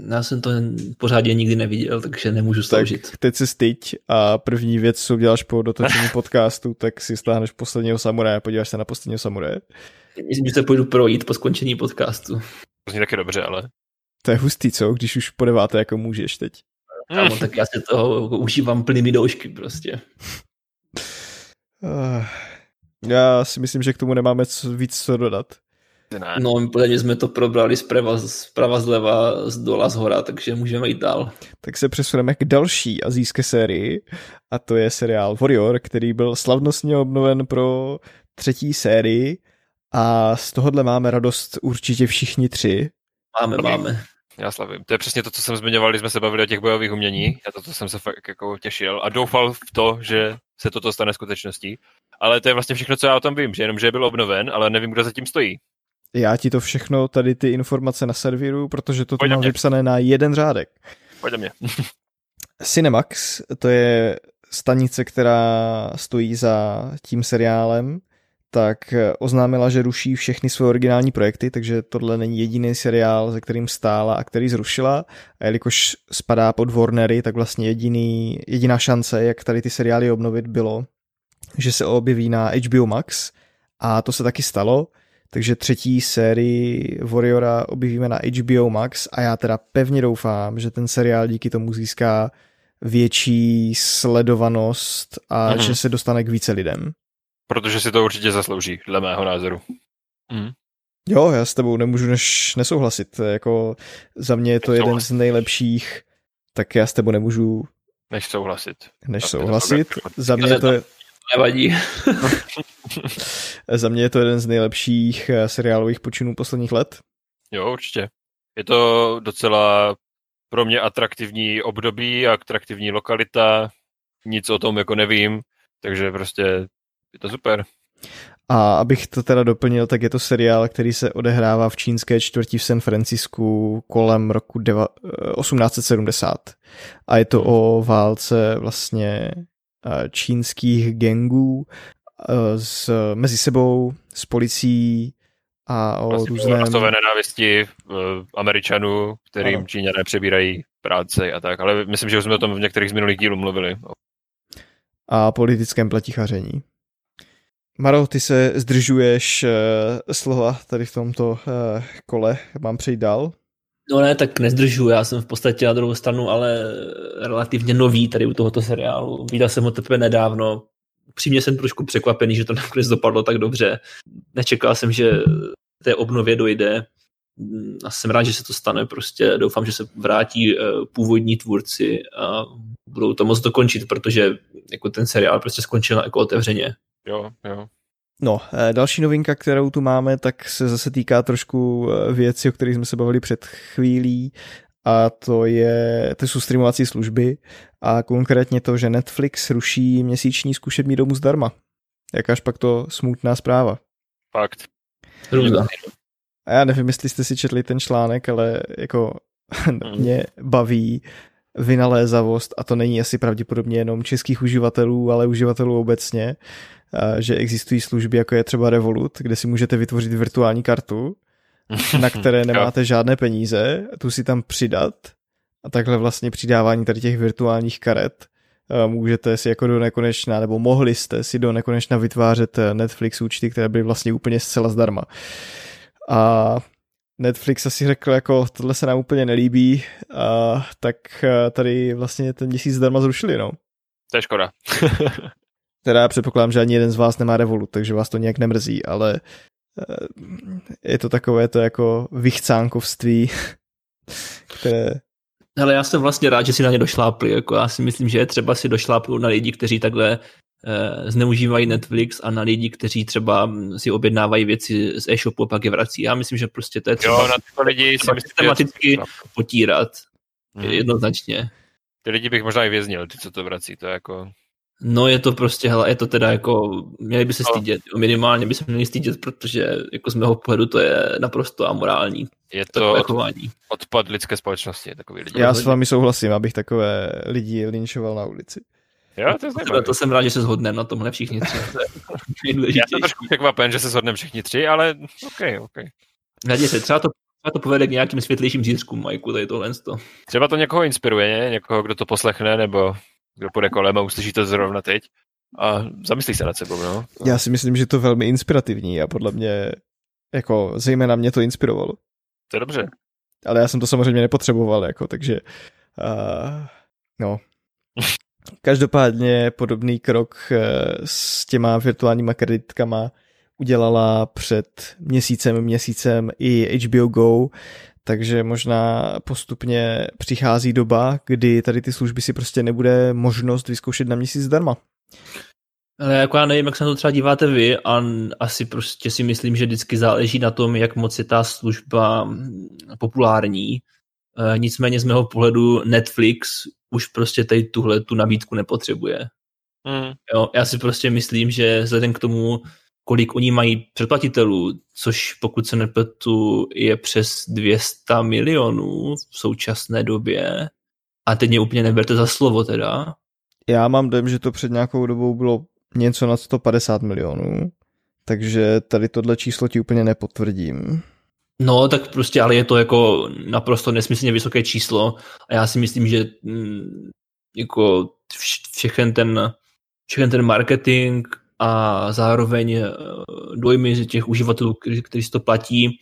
Já jsem to pořádně nikdy neviděl, takže nemůžu sloužit. Tak teď si styď a první věc, co uděláš po dotočení podcastu, tak si stáhneš posledního samuraje a podíváš se na posledního samuraje. Myslím, že se půjdu projít po skončení podcastu. To zní taky dobře, ale... To je hustý, co? Když už po deváté jako můžeš teď. Kámo, tak já se toho užívám plnými doušky prostě. Uh, já si myslím, že k tomu nemáme co, víc co dodat. Ne. No, podle jsme to probrali zprava, zprava zleva, z dola, z hora, takže můžeme jít dál. Tak se přesuneme k další azijské sérii a to je seriál Warrior, který byl slavnostně obnoven pro třetí sérii a z tohohle máme radost určitě všichni tři. Máme, máme. Já slavím. To je přesně to, co jsem zmiňoval, když jsme se bavili o těch bojových umění. Já to, to jsem se fakt jako těšil a doufal v to, že se toto stane skutečností. Ale to je vlastně všechno, co já o tom vím, že jenom, že byl obnoven, ale nevím, kdo zatím stojí. Já ti to všechno, tady ty informace na servíru, protože to tu mám mě. vypsané na jeden řádek. Pojď mě. Cinemax, to je stanice, která stojí za tím seriálem, tak oznámila, že ruší všechny své originální projekty, takže tohle není jediný seriál, ze kterým stála a který zrušila. A jelikož spadá pod Warnery, tak vlastně jediný, jediná šance, jak tady ty seriály obnovit, bylo, že se objeví na HBO Max a to se taky stalo. Takže třetí sérii Warriora objevíme na HBO Max a já teda pevně doufám, že ten seriál díky tomu získá větší sledovanost a mm-hmm. že se dostane k více lidem. Protože si to určitě zaslouží, dle mého názoru. Mm. Jo, já s tebou nemůžu než nesouhlasit. Jako za mě je to jeden z nejlepších, tak já s tebou nemůžu než souhlasit. Než souhlasit. Za mě to je... Nevadí. za mě je to jeden z nejlepších eh, seriálových počinů posledních let. Jo, určitě. Je to docela pro mě atraktivní období, atraktivní lokalita, nic o tom jako nevím, takže prostě je to super. A abych to teda doplnil, tak je to seriál, který se odehrává v čínské čtvrti v San Francisku kolem roku 1870. A je to hmm. o válce vlastně eh, čínských gangů eh, s, mezi sebou, s policií a o vlastně různém... rasové nenávisti uh, Američanů, kterým ano. Číňané přebírají práci a tak, ale myslím, že už jsme o tom v některých z minulých dílů mluvili. A politickém pletichaření. Maro, ty se zdržuješ slova tady v tomto kole, mám přejít dál? No ne, tak nezdržuju, já jsem v podstatě na druhou stranu, ale relativně nový tady u tohoto seriálu. Viděl jsem ho teprve nedávno, Přímě jsem trošku překvapený, že to nakonec dopadlo tak dobře. Nečekal jsem, že té obnově dojde a jsem rád, že se to stane. Prostě doufám, že se vrátí eh, původní tvůrci a budou to moc dokončit, protože jako ten seriál prostě skončil jako otevřeně. Jo, jo. No, eh, další novinka, kterou tu máme, tak se zase týká trošku eh, věci, o kterých jsme se bavili před chvílí a to, je, to jsou streamovací služby a konkrétně to, že Netflix ruší měsíční zkušební domu zdarma. Jakáž pak to smutná zpráva. Fakt. Hrůza. A já nevím, jestli jste si četli ten článek, ale jako mě baví vynalézavost a to není asi pravděpodobně jenom českých uživatelů, ale uživatelů obecně, že existují služby, jako je třeba Revolut, kde si můžete vytvořit virtuální kartu na které nemáte žádné peníze, tu si tam přidat a takhle vlastně přidávání tady těch virtuálních karet můžete si jako do nekonečna, nebo mohli jste si do nekonečna vytvářet eh, Netflix účty, které byly vlastně úplně zcela zdarma. A Netflix asi řekl, jako tohle se nám úplně nelíbí, a tak eh, tady vlastně ten měsíc zdarma zrušili, no. To je škoda. teda předpokládám, že ani jeden z vás nemá Revolut, takže vás to nějak nemrzí, ale Eh, je to takové to jako vychcánkovství, které... Ale já jsem vlastně rád, že si na ně došlápli. Jako já si myslím, že je třeba si došlápnout na lidi, kteří takhle zneužívají Netflix a na lidi, kteří třeba si objednávají věci z e-shopu a pak je vrací. Já myslím, že prostě to je třeba, jo, na tyto lidi si systematicky potírat. Hmm. Jednoznačně. Ty lidi bych možná i věznil, ty, co to vrací. To je jako... No je to prostě, hele, je to teda jako, měli by se no. stydět, minimálně by se měli stydět, protože jako z mého pohledu to je naprosto amorální. Je to od, odpad lidské společnosti, takový lidi. Já s vámi souhlasím, abych takové lidi linčoval na ulici. Jo, to, je to jsem rád, že se shodneme na tomhle všichni tři. Já jsem trošku překvapen, že se shodneme všichni tři, ale OK, OK. Hledě se, třeba to, třeba to povede k nějakým světlejším zítřkům, Majku, tady tohle. Třeba to někoho inspiruje, někoho, kdo to poslechne, nebo kdo půjde kolem a uslyší to zrovna teď a zamyslí se nad sebou, no. Já si myslím, že to je velmi inspirativní a podle mě, jako zejména mě to inspirovalo. To je dobře. Ale já jsem to samozřejmě nepotřeboval, jako, takže uh, no. Každopádně podobný krok uh, s těma virtuálníma kreditkama udělala před měsícem, měsícem i HBO Go, takže možná postupně přichází doba, kdy tady ty služby si prostě nebude možnost vyzkoušet na měsíc zdarma. Ale jako já nevím, jak se na to třeba díváte vy a asi prostě si myslím, že vždycky záleží na tom, jak moc je ta služba populární. E, nicméně z mého pohledu Netflix už prostě tady tuhle tu nabídku nepotřebuje. Mm. Jo, já si prostě myslím, že vzhledem k tomu, kolik oni mají předplatitelů, což pokud se nepletu je přes 200 milionů v současné době, a teď mě úplně neberte za slovo teda. Já mám dojem, že to před nějakou dobou bylo něco nad 150 milionů, takže tady tohle číslo ti úplně nepotvrdím. No, tak prostě, ale je to jako naprosto nesmyslně vysoké číslo a já si myslím, že mm, jako všechen ten, všechen ten marketing a zároveň eh, dojmy z těch uživatelů, kteří, to platí,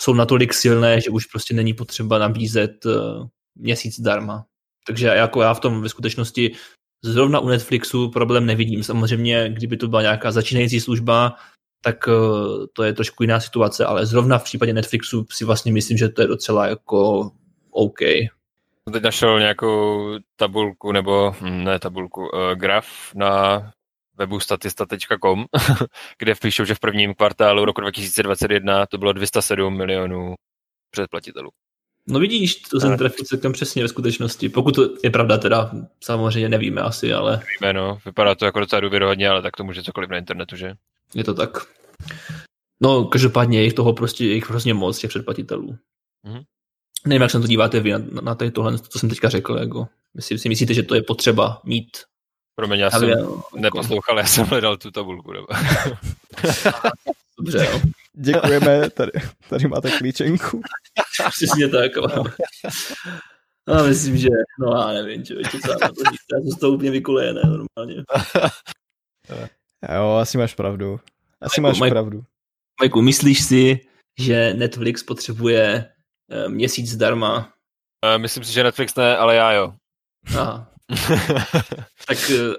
jsou natolik silné, že už prostě není potřeba nabízet eh, měsíc darma. Takže jako já v tom ve skutečnosti zrovna u Netflixu problém nevidím. Samozřejmě, kdyby to byla nějaká začínající služba, tak eh, to je trošku jiná situace, ale zrovna v případě Netflixu si vlastně myslím, že to je docela jako OK. Jsem teď našel nějakou tabulku, nebo hm, ne tabulku, uh, graf na webu statista.com, kde píšou, že v prvním kvartálu roku 2021 to bylo 207 milionů předplatitelů. No vidíš, to jsem trefil celkem přesně ve skutečnosti. Pokud to je pravda, teda samozřejmě nevíme asi, ale... Nevíme, no. Vypadá to jako docela důvěrohodně, ale tak to může cokoliv na internetu, že? Je to tak. No, každopádně je jich toho prostě, je jich hrozně moc, těch předplatitelů. Mm-hmm. Nevím, jak se to díváte vy na, na tady tohle, co jsem teďka řekl, jako. Myslí, si myslíte, že to je potřeba mít? Pro mě já jsem jako... neposlouchal, já jsem hledal tu tabulku. Dobře, jo. Děkujeme, tady, tady máte klíčenku. Přesně tak. No. No, myslím, že, no já nevím, člověče, co na to říct, já jsem z toho úplně vykulejené normálně. Jo, asi máš pravdu. Asi Majku, máš Majku, pravdu. Majku, myslíš si, že Netflix potřebuje uh, měsíc zdarma? Uh, myslím si, že Netflix ne, ale já jo. Aha. tak uh,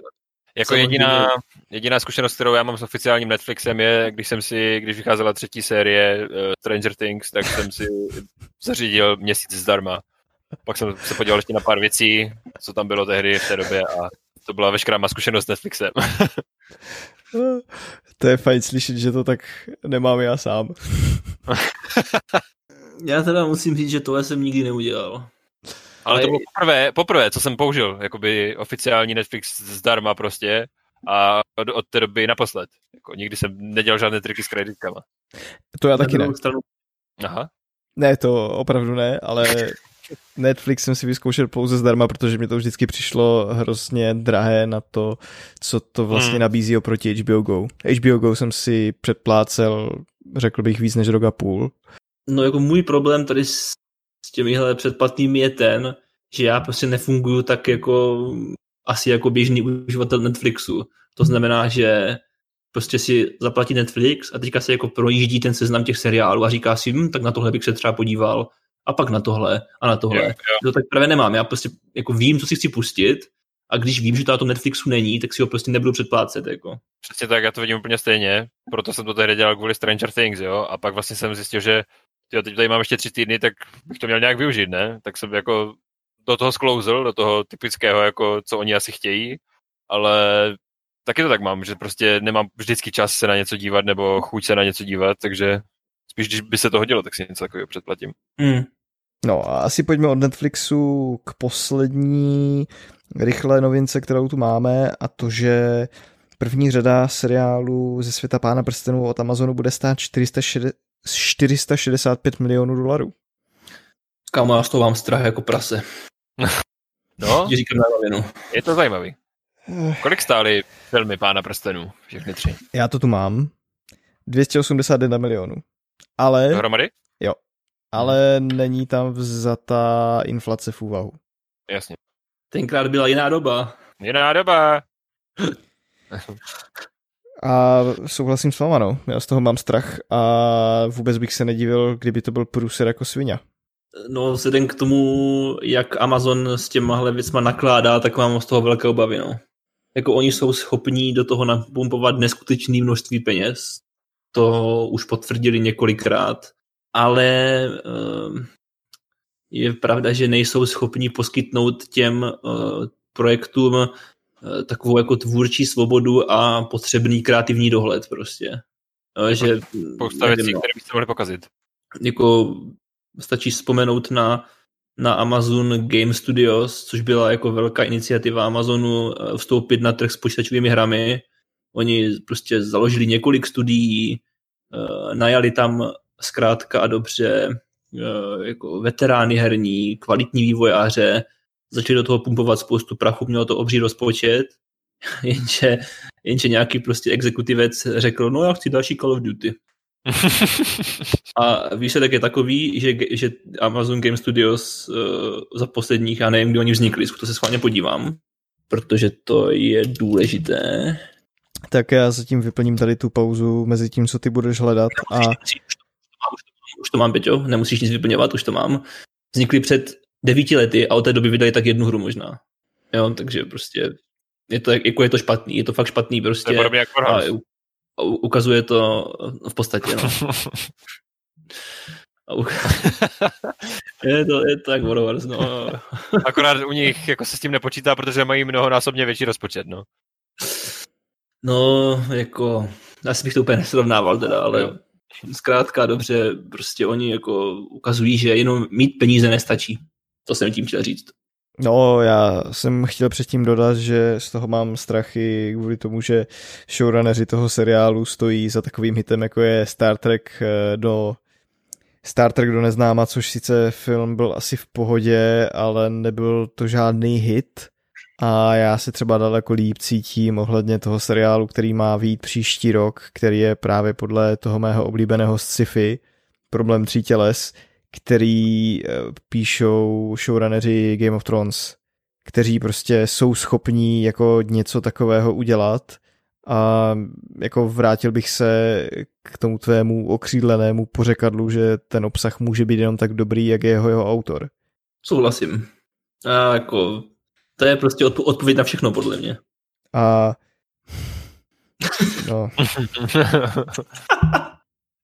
jako jediná, jediná zkušenost, kterou já mám s oficiálním Netflixem je, když jsem si, když vycházela třetí série uh, Stranger Things, tak jsem si zařídil měsíc zdarma. Pak jsem se podíval ještě na pár věcí, co tam bylo tehdy v té době a to byla veškerá má zkušenost s Netflixem. to je fajn slyšet, že to tak nemám já sám. já teda musím říct, že tohle jsem nikdy neudělal. Ale to bylo poprvé, poprvé, co jsem použil, jakoby oficiální Netflix zdarma prostě a od, od té doby naposled. Jako, nikdy jsem nedělal žádné triky s kreditkama. To já taky ne. Stranu... Aha. Ne, to opravdu ne, ale Netflix jsem si vyzkoušel pouze zdarma, protože mi to vždycky přišlo hrozně drahé na to, co to vlastně hmm. nabízí oproti HBO Go. HBO Go jsem si předplácel, řekl bych, víc než rok a půl. No jako můj problém tady s těmihle předplatnými je ten, že já prostě nefunguju tak jako asi jako běžný uživatel Netflixu. To znamená, že prostě si zaplatí Netflix a teďka se jako projíždí ten seznam těch seriálů a říká si, hm, tak na tohle bych se třeba podíval a pak na tohle a na tohle. Jo, jo. To tak právě nemám. Já prostě jako vím, co si chci pustit a když vím, že to na tom Netflixu není, tak si ho prostě nebudu předplácet. Jako. Přesně tak, já to vidím úplně stejně, proto jsem to tehdy dělal kvůli Stranger Things, jo, a pak vlastně jsem zjistil, že jo, teď tady mám ještě tři týdny, tak bych to měl nějak využít, ne? Tak jsem jako do toho sklouzl, do toho typického, jako co oni asi chtějí, ale taky to tak mám, že prostě nemám vždycky čas se na něco dívat nebo chuť se na něco dívat, takže spíš, když by se to hodilo, tak si něco takového předplatím. Mm. No a asi pojďme od Netflixu k poslední rychlé novince, kterou tu máme a to, že první řada seriálu ze světa Pána prstenů od Amazonu bude stát 460, 465 milionů dolarů. Kámo, já z toho mám strach jako prase. No, říkám na rovinu. je to zajímavý. Kolik stály filmy Pána prstenů, všechny tři? Já to tu mám. 281 milionů. Ale... Dohromady? Jo. Ale není tam vzata inflace v úvahu. Jasně. Tenkrát byla jiná doba. Jiná doba. A souhlasím s váma, no. Já z toho mám strach a vůbec bych se nedivil, kdyby to byl průser jako svině. No, vzhledem k tomu, jak Amazon s těmahle věcma nakládá, tak mám z toho velké obavy, no. Jako oni jsou schopní do toho napumpovat neskutečné množství peněz. To už potvrdili několikrát. Ale uh, je pravda, že nejsou schopni poskytnout těm uh, projektům uh, takovou jako tvůrčí svobodu a potřebný kreativní dohled prostě. Uh, že, Spousta věcí, no. které byste mohli pokazit. Jako stačí vzpomenout na, na Amazon Game Studios, což byla jako velká iniciativa Amazonu eh, vstoupit na trh s počítačovými hrami. Oni prostě založili několik studií, eh, najali tam zkrátka a dobře jako veterány herní, kvalitní vývojáře, začali do toho pumpovat spoustu prachu, mělo to obří rozpočet, jenže, jenže nějaký prostě exekutivec řekl, no já chci další Call of Duty. A výsledek je takový, že, že Amazon Game Studios uh, za posledních, já nevím, kdy oni vznikli, to se schválně podívám, protože to je důležité. Tak já zatím vyplním tady tu pauzu mezi tím, co ty budeš hledat. A... Už to mám, Peťo, nemusíš nic vyplňovat, už to mám. Vznikli před devíti lety a od té doby vydali tak jednu hru možná. Jo, takže prostě je to, jako je to špatný, je to fakt špatný prostě. To je jako a ukazuje to v podstatě, no. je, to, je to jak Warwars, no. Akorát u nich jako se s tím nepočítá, protože mají mnohonásobně větší rozpočet, no. No, jako, asi bych to úplně nesrovnával teda, ale jo. zkrátka dobře, prostě oni jako ukazují, že jenom mít peníze nestačí. To jsem tím chtěl říct. No, já jsem chtěl předtím dodat, že z toho mám strachy kvůli tomu, že showrunneři toho seriálu stojí za takovým hitem, jako je Star Trek eh, do Star Trek do neznáma, což sice film byl asi v pohodě, ale nebyl to žádný hit a já se třeba daleko líp cítím ohledně toho seriálu, který má výjít příští rok, který je právě podle toho mého oblíbeného sci-fi, Problém tří těles, který eh, píšou showrunneři Game of Thrones, kteří prostě jsou schopní jako něco takového udělat a jako vrátil bych se k tomu tvému okřídlenému pořekadlu, že ten obsah může být jenom tak dobrý, jak je jeho, jeho autor. Souhlasím. A jako, to je prostě odpo- odpověď na všechno, podle mě. A no.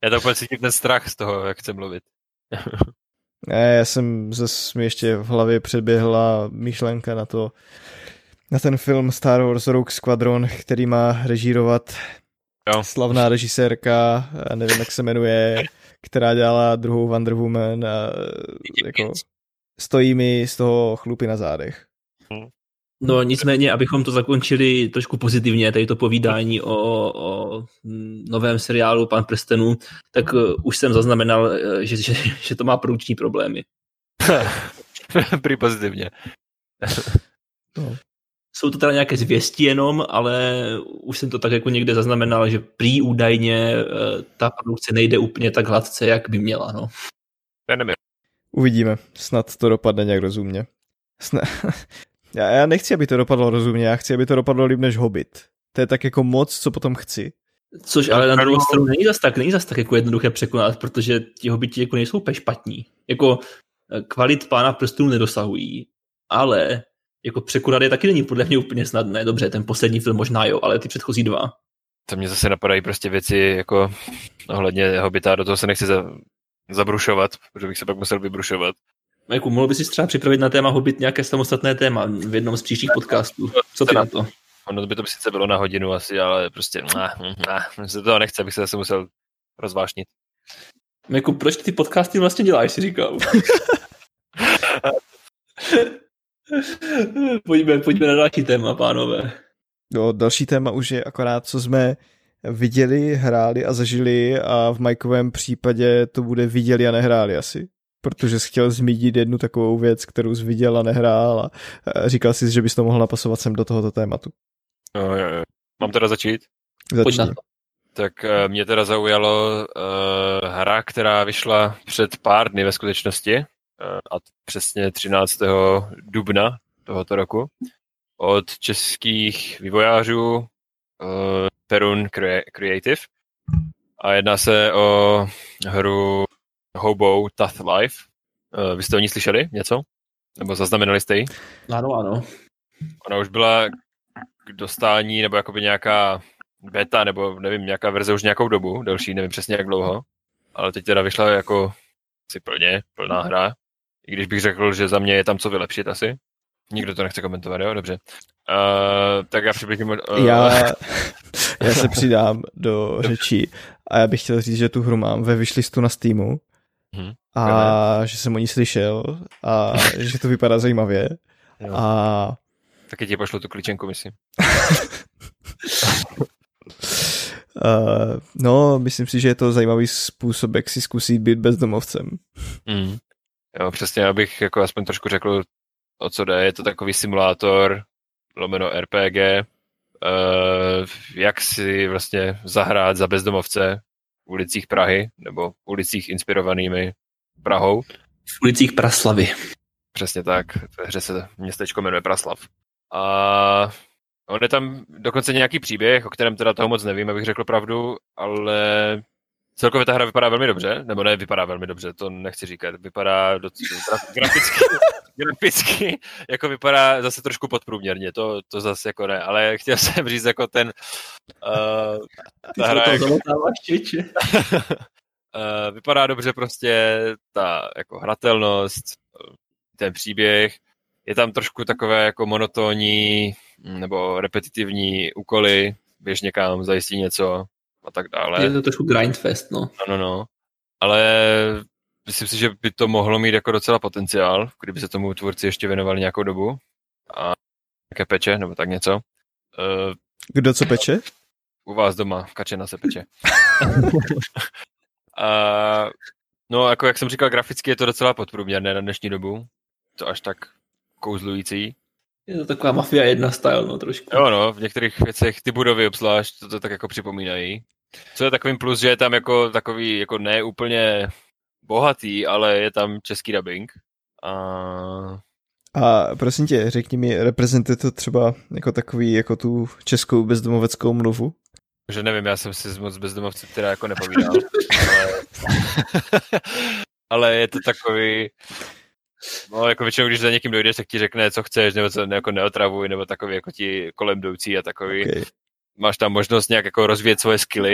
Já to úplně cítím ten strach z toho, jak chce mluvit. ne, já jsem zase mi ještě v hlavě předběhla myšlenka na to, na ten film Star Wars Rogue Squadron, který má režírovat jo. slavná režisérka, nevím, jak se jmenuje, která dělala druhou Wonder Woman a jako stojí mi z toho chlupy na zádech. No nicméně, abychom to zakončili trošku pozitivně, tady to povídání o, o novém seriálu Pan prstenů, tak uh, už jsem zaznamenal, uh, že, že, že to má průční problémy. Prý pozitivně. no. Jsou to teda nějaké zvěsti jenom, ale už jsem to tak jako někde zaznamenal, že prý údajně uh, ta produkce nejde úplně tak hladce, jak by měla. No. Uvidíme, snad to dopadne nějak rozumně. Sna- Já, já nechci, aby to dopadlo rozumně, já chci, aby to dopadlo líp než Hobbit. To je tak jako moc, co potom chci. Což ale na druhou stranu není zas tak, není zas tak jako jednoduché překonat, protože ti hobiti jako nejsou úplně špatní. Jako eh, kvalit pána prstů nedosahují, ale jako překonat je taky není podle mě úplně snadné. Dobře, ten poslední film možná jo, ale ty předchozí dva. To mě zase napadají prostě věci jako ohledně hobita, do toho se nechci za, zabrušovat, protože bych se pak musel vybrušovat. Jako, mohl bys si třeba připravit na téma Hobbit nějaké samostatné téma v jednom z příštích podcastů. Co ty na to? Ono by to sice bylo na hodinu asi, ale prostě nah, nah, se toho nechce, abych se zase musel rozvášnit. Jako, proč ty podcasty vlastně děláš, si říkal? pojďme, pojďme na další téma, pánové. No, další téma už je akorát, co jsme viděli, hráli a zažili a v Majkovém případě to bude viděli a nehráli asi protože jsi chtěl zmínit jednu takovou věc, kterou jsi viděl a nehrál a říkal jsi, že bys to mohl napasovat sem do tohoto tématu. No, jo, jo. Mám teda začít? Začni. Tak uh, mě teda zaujalo uh, hra, která vyšla před pár dny ve skutečnosti, uh, a přesně 13. dubna tohoto roku, od českých vývojářů uh, Perun Creative. A jedná se o hru Hobo Tough Life. Uh, vy jste o ní slyšeli něco? Nebo zaznamenali jste ji? Ano, ano. Ona už byla k dostání, nebo jakoby nějaká beta, nebo nevím, nějaká verze už nějakou dobu, delší, nevím přesně jak dlouho. Ale teď teda vyšla jako si plně, plná hra. I když bych řekl, že za mě je tam co vylepšit asi. Nikdo to nechce komentovat, jo? Dobře. Uh, tak já přibližím... Uh... Já, já se přidám do řečí a já bych chtěl říct, že tu hru mám ve vyšlistu na Steamu Mhm. a že jsem o ní slyšel a že to vypadá zajímavě. Jo. A Taky ti pošlu tu klíčenku, myslím. Uh, no, myslím si, že je to zajímavý způsob, jak si zkusit být bezdomovcem. Mm. Jo, přesně, abych jako aspoň trošku řekl, o co jde. Je to takový simulátor, lomeno RPG, uh, jak si vlastně zahrát za bezdomovce ulicích Prahy, nebo ulicích inspirovanými Prahou. V ulicích Praslavy. Přesně tak, ve hře se městečko jmenuje Praslav. A on je tam dokonce nějaký příběh, o kterém teda toho moc nevím, abych řekl pravdu, ale celkově ta hra vypadá velmi dobře, nebo ne, vypadá velmi dobře, to nechci říkat, vypadá docela gra- graficky, graficky, jako vypadá zase trošku podprůměrně, to, to zase jako ne, ale chtěl jsem říct jako ten, uh, ta hra to jako, uh, vypadá dobře prostě ta jako hratelnost, ten příběh, je tam trošku takové jako monotónní nebo repetitivní úkoly, běž někam, zajistí něco a tak dále. Je to trošku grindfest, no. No, no, no. Ale myslím si, že by to mohlo mít jako docela potenciál, kdyby se tomu tvůrci ještě věnovali nějakou dobu. A nějaké peče, nebo tak něco. Uh, Kdo co peče? u vás doma, kačena se peče. a, no, jako jak jsem říkal, graficky je to docela podprůměrné na dnešní dobu. To až tak kouzlující. Je to taková Mafia 1 style, no trošku. Jo, no, v některých věcech ty budovy obzvlášť to, to tak jako připomínají. Co je takovým plus, že je tam jako takový, jako ne úplně bohatý, ale je tam český dubbing. A A prosím tě, řekni mi, reprezentuje to třeba jako takový, jako tu českou bezdomoveckou mluvu? že nevím, já jsem si moc bezdomovci teda jako nepovídal. ale, ale je to takový, no jako většinou, když za někým dojdeš, tak ti řekne, co chceš, nebo co jako neotravuj, nebo takový jako ti kolem jdoucí a takový. Okay. Máš tam možnost nějak jako rozvíjet svoje skily,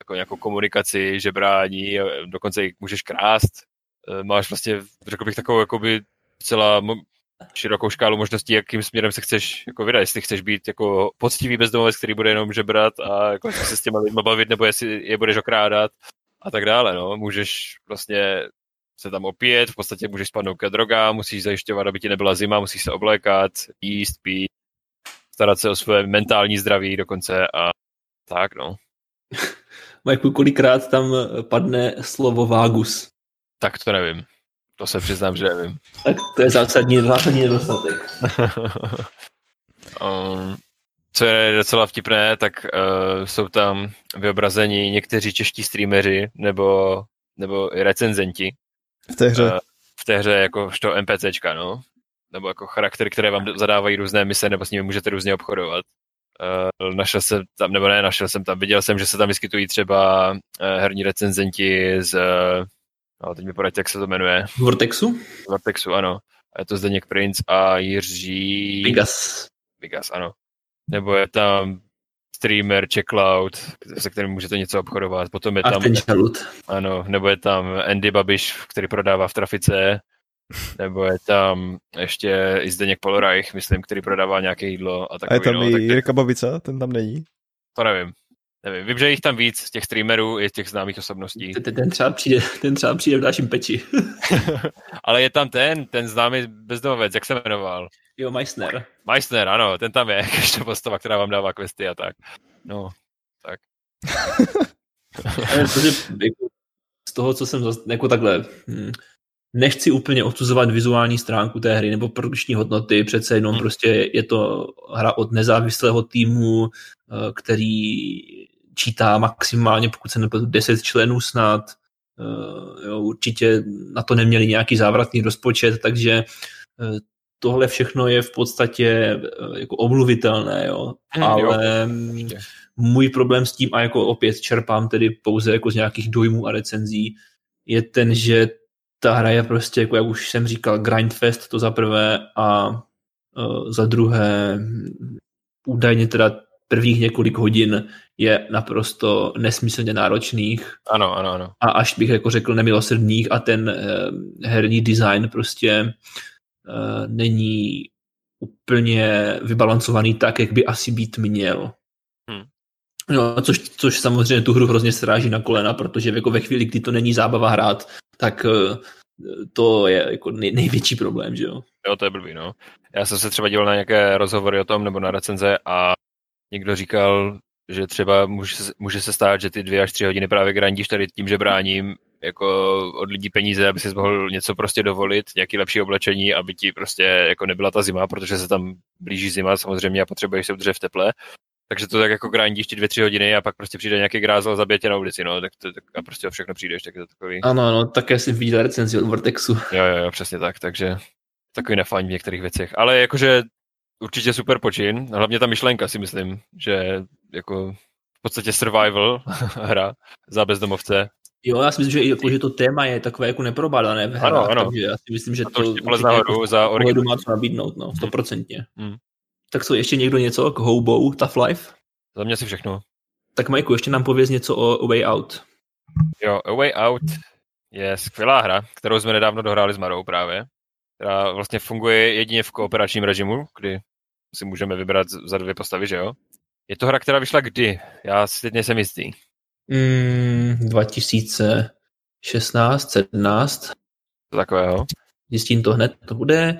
jako nějakou komunikaci, žebrání, dokonce i můžeš krást. Eh, Máš vlastně, řekl bych, takovou jakoby celá širokou škálu možností, jakým směrem se chceš jako vydat, jestli chceš být jako poctivý bezdomovec, který bude jenom žebrat a jako se s těma lidma bavit, nebo jestli je budeš okrádat a tak dále, no. Můžeš vlastně se tam opět, v podstatě můžeš spadnout ke drogám, musíš zajišťovat, aby ti nebyla zima, musíš se oblékat, jíst, pít, starat se o své mentální zdraví dokonce a tak, no. Majku, kolikrát tam padne slovo vágus? Tak to nevím. To se přiznám, že nevím. Tak to je zásadní, zásadní nedostatek. um, co je docela vtipné, tak uh, jsou tam vyobrazeni někteří čeští streameři nebo, nebo i recenzenti. V té hře? Uh, v té hře jako to NPCčka, no. Nebo jako charaktery, které vám zadávají různé mise, nebo s nimi můžete různě obchodovat. Uh, našel jsem tam, nebo ne, našel jsem tam, viděl jsem, že se tam vyskytují třeba uh, herní recenzenti z No, teď mi poradit, jak se to jmenuje. Vortexu? Vortexu, ano. A je to Zdeněk Prince a Jiří... Vigas. Vigas, ano. Nebo je tam streamer Checkloud, se kterým můžete něco obchodovat. Potom je tam... Ano, nebo je tam Andy Babiš, který prodává v trafice. Nebo je tam ještě i Zdeněk Polreich, myslím, který prodává nějaké jídlo. A, takový, a je tam no, i tak Jirka Babica, ten tam není? To nevím. Nevím, vím, že jich tam víc, těch streamerů i těch známých osobností. Ten, ten, třeba, přijde, ten třeba přijde v dalším peči. Ale je tam ten, ten známý bezdomovec, jak se jmenoval? Jo, Meissner. Meissner, ano, ten tam je, ještě postava, která vám dává questy a tak. No, tak. jako, z toho, co jsem zase, jako takhle, hm, nechci úplně odsuzovat vizuální stránku té hry nebo produkční hodnoty, přece jenom hmm. prostě je to hra od nezávislého týmu, který čítá maximálně, pokud se nepletu, 10 členů snad. Jo, určitě na to neměli nějaký závratný rozpočet, takže tohle všechno je v podstatě jako omluvitelné, jo. Hmm, ale jo. můj problém s tím, a jako opět čerpám tedy pouze jako z nějakých dojmů a recenzí, je ten, že ta hra je prostě, jako jak už jsem říkal, grindfest to za prvé a uh, za druhé údajně teda prvních několik hodin je naprosto nesmyslně náročných. Ano, ano, ano. A až bych jako řekl nemilosrdných a ten uh, herní design prostě uh, není úplně vybalancovaný tak, jak by asi být měl. No, což, což samozřejmě tu hru hrozně sráží na kolena, protože jako ve chvíli, kdy to není zábava hrát, tak eh, to je jako nej, největší problém, že jo? Jo, to je blbý, no. Já jsem se třeba díval na nějaké rozhovory o tom, nebo na recenze a někdo říkal, že třeba může, může se stát, že ty dvě až tři hodiny právě grandíš tady tím, že bráním jako od lidí peníze, aby si mohl něco prostě dovolit, nějaký lepší oblečení, aby ti prostě jako nebyla ta zima, protože se tam blíží zima samozřejmě a potřebuješ se udržet v teple. Takže to tak jako grindíš ti dvě, tři hodiny a pak prostě přijde nějaký grázel zabije tě na ulici, no, tak, to, tak a prostě o všechno přijdeš, tak je to takový. Ano, ano, také si viděl recenzi od Vortexu. Jo, jo, jo, přesně tak, takže takový nefajn v některých věcech. Ale jakože určitě super počin, hlavně ta myšlenka si myslím, že jako v podstatě survival hra za bezdomovce. Jo, já si myslím, že, jako, že to téma je takové jako neprobádané v hrách, ano, ano. takže já si myslím, že A to to, určitě nahoru jako, za má co nabídnout, no, stoprocentně. Hmm. Tak co, ještě někdo něco k Hobo, Tough Life? Za mě si všechno. Tak Majku, ještě nám pověz něco o A Way Out. Jo, A Way Out je skvělá hra, kterou jsme nedávno dohráli s Marou právě, která vlastně funguje jedině v kooperačním režimu, kdy si můžeme vybrat za dvě postavy, že jo? Je to hra, která vyšla kdy? Já si teď nejsem jistý. Mm, 2016, 17, To takového. zjistím to hned, to bude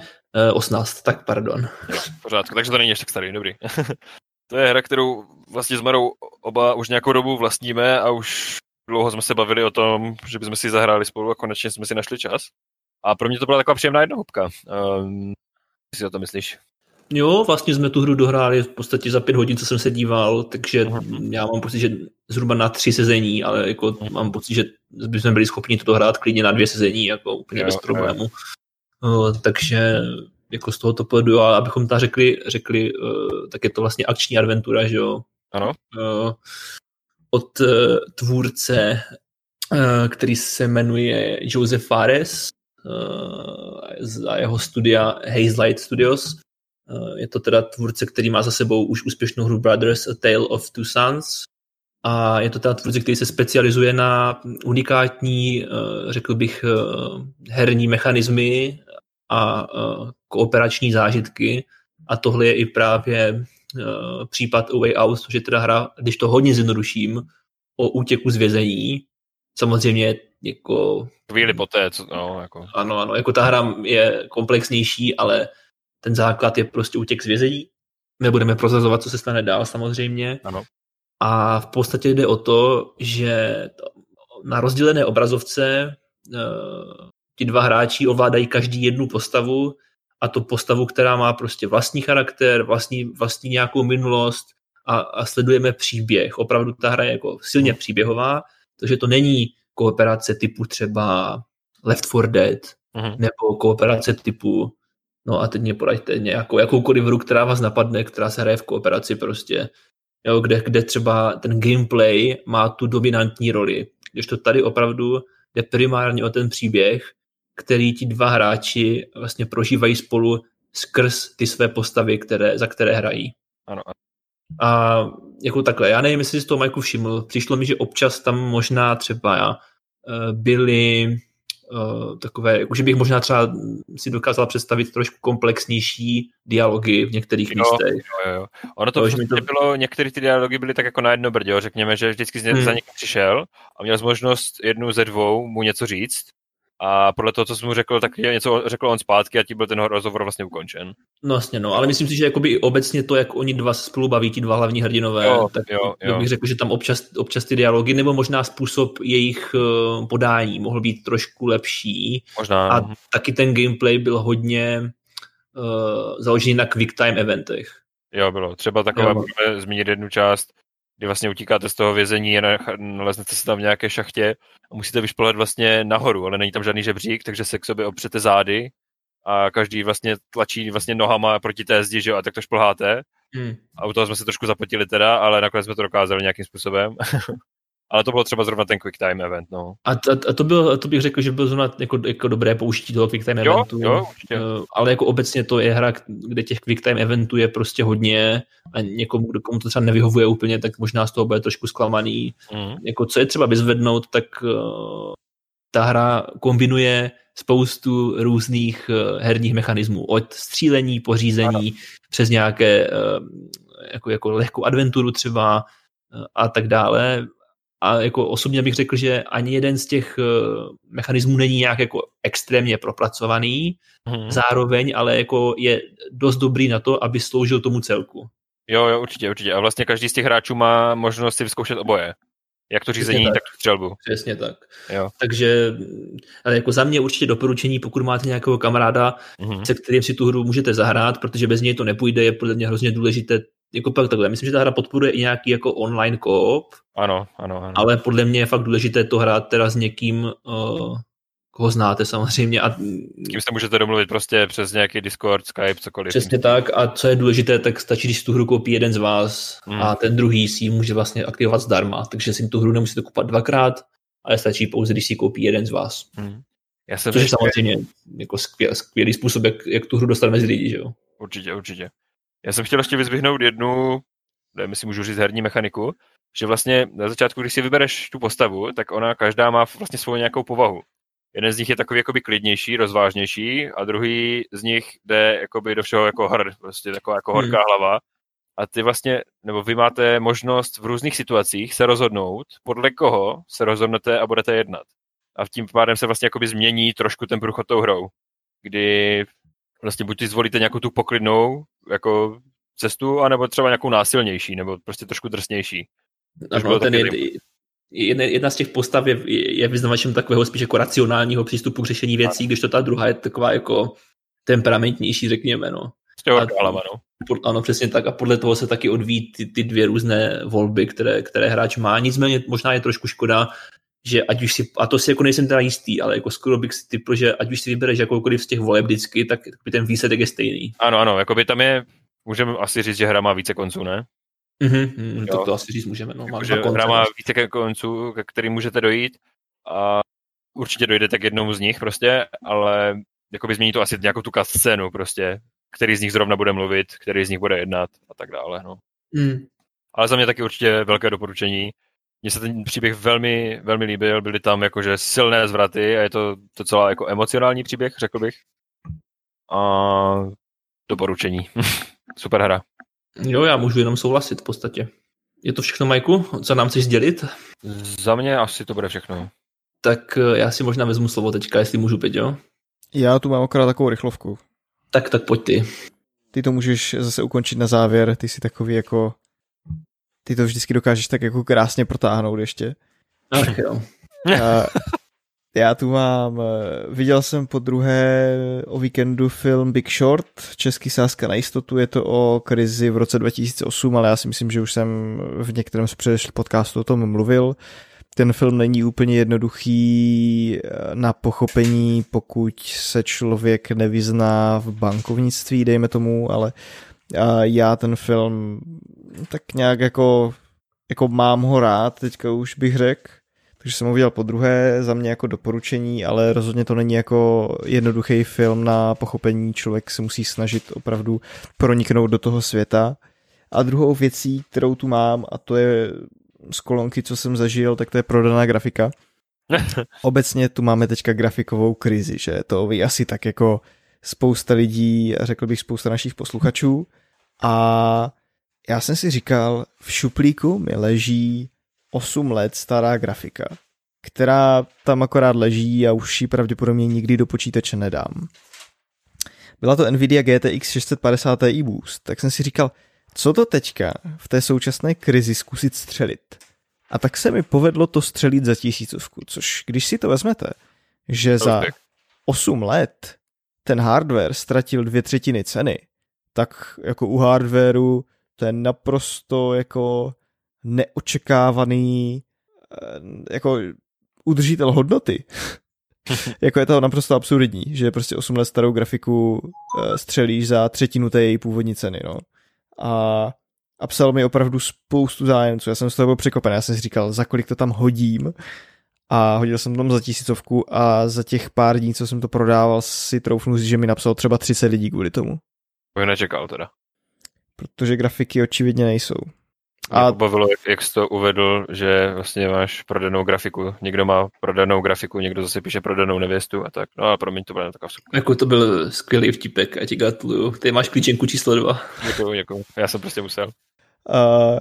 18, tak pardon. Jo, pořádku, takže to není ještě tak starý, dobrý. to je hra, kterou vlastně s Marou oba už nějakou dobu vlastníme a už dlouho jsme se bavili o tom, že bychom si zahráli spolu a konečně jsme si našli čas. A pro mě to byla taková příjemná jednohubka. Um, co si o to myslíš? Jo, vlastně jsme tu hru dohráli v podstatě za pět hodin, co jsem se díval, takže Mhm. já mám pocit, že zhruba na tři sezení, ale jako mám pocit, že bychom byli schopni to dohrát klidně na dvě sezení, jako úplně Jo, bez jo. problému. Uh, takže jako z tohoto pohledu, a abychom tam řekli, řekli uh, tak je to vlastně akční adventura, že jo, Ano? uh, od uh, tvůrce, který se jmenuje Joseph Fares a jeho studia Hazelight Studios. Je to teda tvůrce, který má za sebou už úspěšnou hru Brothers A Tale of Two Sons. A je to teda tvůrce, který se specializuje na unikátní, řekl bych, herní mechanismy a kooperační zážitky. A tohle je i právě uh, případ A Way Out, což je teda hra, když to hodně zjednoduším, o útěku z vězení. Samozřejmě jako Chvíli poté, co, no, jako, ano, ano, jako ta hra je komplexnější, ale ten základ je prostě útěk z vězení. Nebudeme prozazovat, co se stane dál samozřejmě. Ano. A v podstatě jde o to, že na rozdělené obrazovce uh, ti dva hráči ovládají každý jednu postavu a to postavu, která má prostě vlastní charakter, vlastní, vlastní nějakou minulost a, a sledujeme příběh. Opravdu ta hra je jako silně příběhová, takže to není kooperace typu třeba Left 4 Dead, Mhm. nebo kooperace typu, no a teď mě poraďte nějakou, jakoukoliv hru, která vás napadne, která se hraje v kooperaci prostě, jo, kde, kde třeba ten gameplay má tu dominantní roli. Když to tady opravdu jde primárně o ten příběh, který ti dva hráči vlastně prožívají spolu skrz ty své postavy, které, za které hrají. ano, ano. A jako takhle, já nevím, jestli jsi to Majku všiml, přišlo mi, že občas tam možná třeba eh, byly uh, takové, jako že bych možná třeba si dokázal představit trošku komplexnější dialogy v některých Jo, místech. Jo, jo. Ono to, To, mi to- bylo, některé ty dialogy byly tak jako na jedno brdě, řekněme, že vždycky hmm. Hmm. za někým přišel a měl možnost jednu ze dvou mu něco říct a podle toho, co jsi mu řekl, tak je něco řekl on zpátky a ti byl ten rozhovor vlastně ukončen. No jasně, no, ale myslím si, že jakoby obecně to, jak oni dva spolu baví, ti dva hlavní hrdinové, Jo, tak jo, jo. bych řekl, že tam občas, občas ty dialogy, nebo možná způsob jejich uh, podání mohl být trošku lepší. Možná. A no. taky ten gameplay byl hodně uh, založený na quick time eventech. Jo, bylo. Třeba takové, můžeme zmínit jednu část, kdy vlastně utíkáte z toho vězení a naleznete se tam v nějaké šachtě a musíte vyšplhat vlastně nahoru, ale není tam žádný žebřík, takže se k sobě opřete zády a každý vlastně tlačí vlastně nohama proti té zdi, že jo, a tak to šplháte. Hmm. A u toho jsme se trošku zapotili teda, ale nakonec jsme to dokázali nějakým způsobem. ale to bylo třeba zrovna ten quick time event, no. A, a, a to, byl, to bych řekl, že byl zrovna jako, jako dobré použití toho quick time Jo, eventu. jo, určitě. Eh, ale jako obecně to je hra, kde těch quick time eventů je prostě hodně a někomu, komu to třeba nevyhovuje úplně, tak možná z toho bude trošku zklamaný. Mm. Jako co je třeba vyzvednout, tak uh, ta hra kombinuje spoustu různých uh, herních mechanismů. Od střílení, pořízení, přes nějaké uh, jako, jako lehkou adventuru třeba a tak dále. A jako osobně bych řekl, že ani jeden z těch uh, mechanismů není nějak jako extrémně propracovaný, hmm. zároveň ale jako je dost dobrý na to, aby sloužil tomu celku. Jo, jo, určitě, určitě. A vlastně každý z těch hráčů má možnost si vyzkoušet oboje. Jak to řízení, tak. tak tu střelbu. Přesně tak. Jo. Takže ale jako za mě určitě doporučení, pokud máte nějakého kamaráda, mm-hmm. se kterým si tu hru můžete zahrát, protože bez něj to nepůjde, je podle mě hrozně důležité jako pak takhle. Myslím, že ta hra podporuje i nějaký jako online koop. Ano, ano, ano. Ale podle mě je fakt důležité to hrát teda s někým, uh, koho znáte samozřejmě. A, s kým se můžete domluvit prostě přes nějaký Discord, Skype, cokoliv. Přesně tak a co je důležité, tak stačí, když tu hru koupí jeden z vás hmm. a ten druhý si ji může vlastně aktivovat zdarma, takže si tu hru nemusíte kupovat dvakrát, ale stačí pouze, když si koupí jeden z vás. Hmm. Já jsem Což je samozřejmě jako skvělý, skvělý způsob, jak, jak tu hru dostat mezi lidi, že jo? Určitě, určitě. Já jsem chtěl ještě vyzvihnout jednu, nevím, jestli můžu říct herní mechaniku, že vlastně na začátku, když si vybereš tu postavu, tak ona každá má vlastně svou nějakou povahu. Jeden z nich je takový jakoby klidnější, rozvážnější a druhý z nich jde jakoby do všeho jako hr, prostě taková jako horká hmm. hlava. A ty vlastně, nebo vy máte možnost v různých situacích se rozhodnout, podle koho se rozhodnete a budete jednat. A tím pádem se vlastně jakoby změní trošku ten průchod tou hrou, kdy vlastně buď ty zvolíte nějakou tu poklidnou jako cestu, anebo třeba nějakou násilnější, nebo prostě trošku drsnější. Ano, ten je, jedna, jedna z těch postav je, je vyznavačem takového spíš jako racionálního přístupu k řešení věcí, když to ta druhá je taková jako temperamentnější, řekněme, no. A, no. Ano, přesně tak. A podle toho se taky odvíjí ty, ty dvě různé volby, které, které hráč má. Nicméně možná je trošku škoda, že ať už si, a to si jako nejsem teda jistý, ale jako skoro bych si typl, že ať už si vybereš jakoukoliv z těch voleb vždycky, tak by ten výsledek je stejný. Ano, ano, jako by tam je, můžeme asi říct, že hra má více konců, ne? Mm-hmm, to, to asi říct můžeme. No, má že hra má více konců, ke kterým můžete dojít a určitě dojdete k jednomu z nich prostě, ale jakoby změní to asi nějakou tu scénu prostě, který z nich zrovna bude mluvit, který z nich bude jednat a tak dále, no. Mm. Ale za mě taky určitě velké doporučení. Mně se ten příběh velmi, velmi líbil, byly tam jakože silné zvraty a je to docela jako emocionální příběh, řekl bych. A doporučení. Super hra. Jo, já můžu jenom souhlasit v podstatě. Je to všechno, Majku? Co nám chceš sdělit? Za mě asi to bude všechno. Tak eh, já si možná vezmu slovo teďka, jestli můžu, jo? Já tu mám akorát takovou rychlovku. Tak, tak pojď ty. Ty to můžeš zase ukončit na závěr, ty si takový jako... Ty to vždycky dokážeš tak jako krásně protáhnout ještě. Ach jo. A já tu mám, eh, viděl jsem po druhé o víkendu film Big Short, český sázka na jistotu, je to o krizi v roce 2008, ale já si myslím, že už jsem v některém z předešlých podcastů o tom mluvil. Ten film není úplně jednoduchý eh, na pochopení, pokud se člověk nevyzná v bankovnictví, dejme tomu, ale já ten film tak nějak jako, jako mám ho rád, teďka už bych řekl takže jsem ho viděl po druhé, za mě jako doporučení, ale rozhodně to není jako jednoduchý film na pochopení, člověk se musí snažit opravdu proniknout do toho světa. A druhou věcí, kterou tu mám, a to je z kolonky, co jsem zažil, tak to je prodaná grafika. Obecně tu máme teďka grafikovou krizi, že to ví asi tak jako spousta lidí, řekl bych spousta našich posluchačů. A já jsem si říkal, v šuplíku mi leží 8 let stará grafika, která tam akorát leží a už ji pravděpodobně nikdy do počítače nedám. Byla to Nvidia GTX 650 Ti Boost, tak jsem si říkal, co to teďka v té současné krizi zkusit střelit. A tak se mi povedlo to střelit za tisícovku, což když si to vezmete, že za 8 let ten hardware ztratil dvě třetiny ceny, tak jako u hardwareu to je naprosto jako neočekávaný eh, jako udržitel hodnoty. jako je to naprosto absurdní, že prostě 8 let starou grafiku eh, střelíš za třetinu té její původní ceny, no. A, a psal mi opravdu spoustu zájemců, já jsem z toho byl překopen, já jsem si říkal, za kolik to tam hodím a hodil jsem tam za tisícovku a za těch pár dní, co jsem to prodával, si troufnu že mi napsal třeba 30 lidí kvůli tomu. To nečekal teda. Protože grafiky očividně nejsou. A mě pobavilo, jak, jak jsi to uvedl, že vlastně máš prodanou grafiku. Někdo má prodanou grafiku, někdo zase píše prodanou nevěstu a tak. No a promiň, to bude taková super. Jako to byl skvělý vtipek, a ti gratuluju. Ty máš klíčenku číslo dva. Děkuju, děkuju. Já jsem prostě musel. Uh,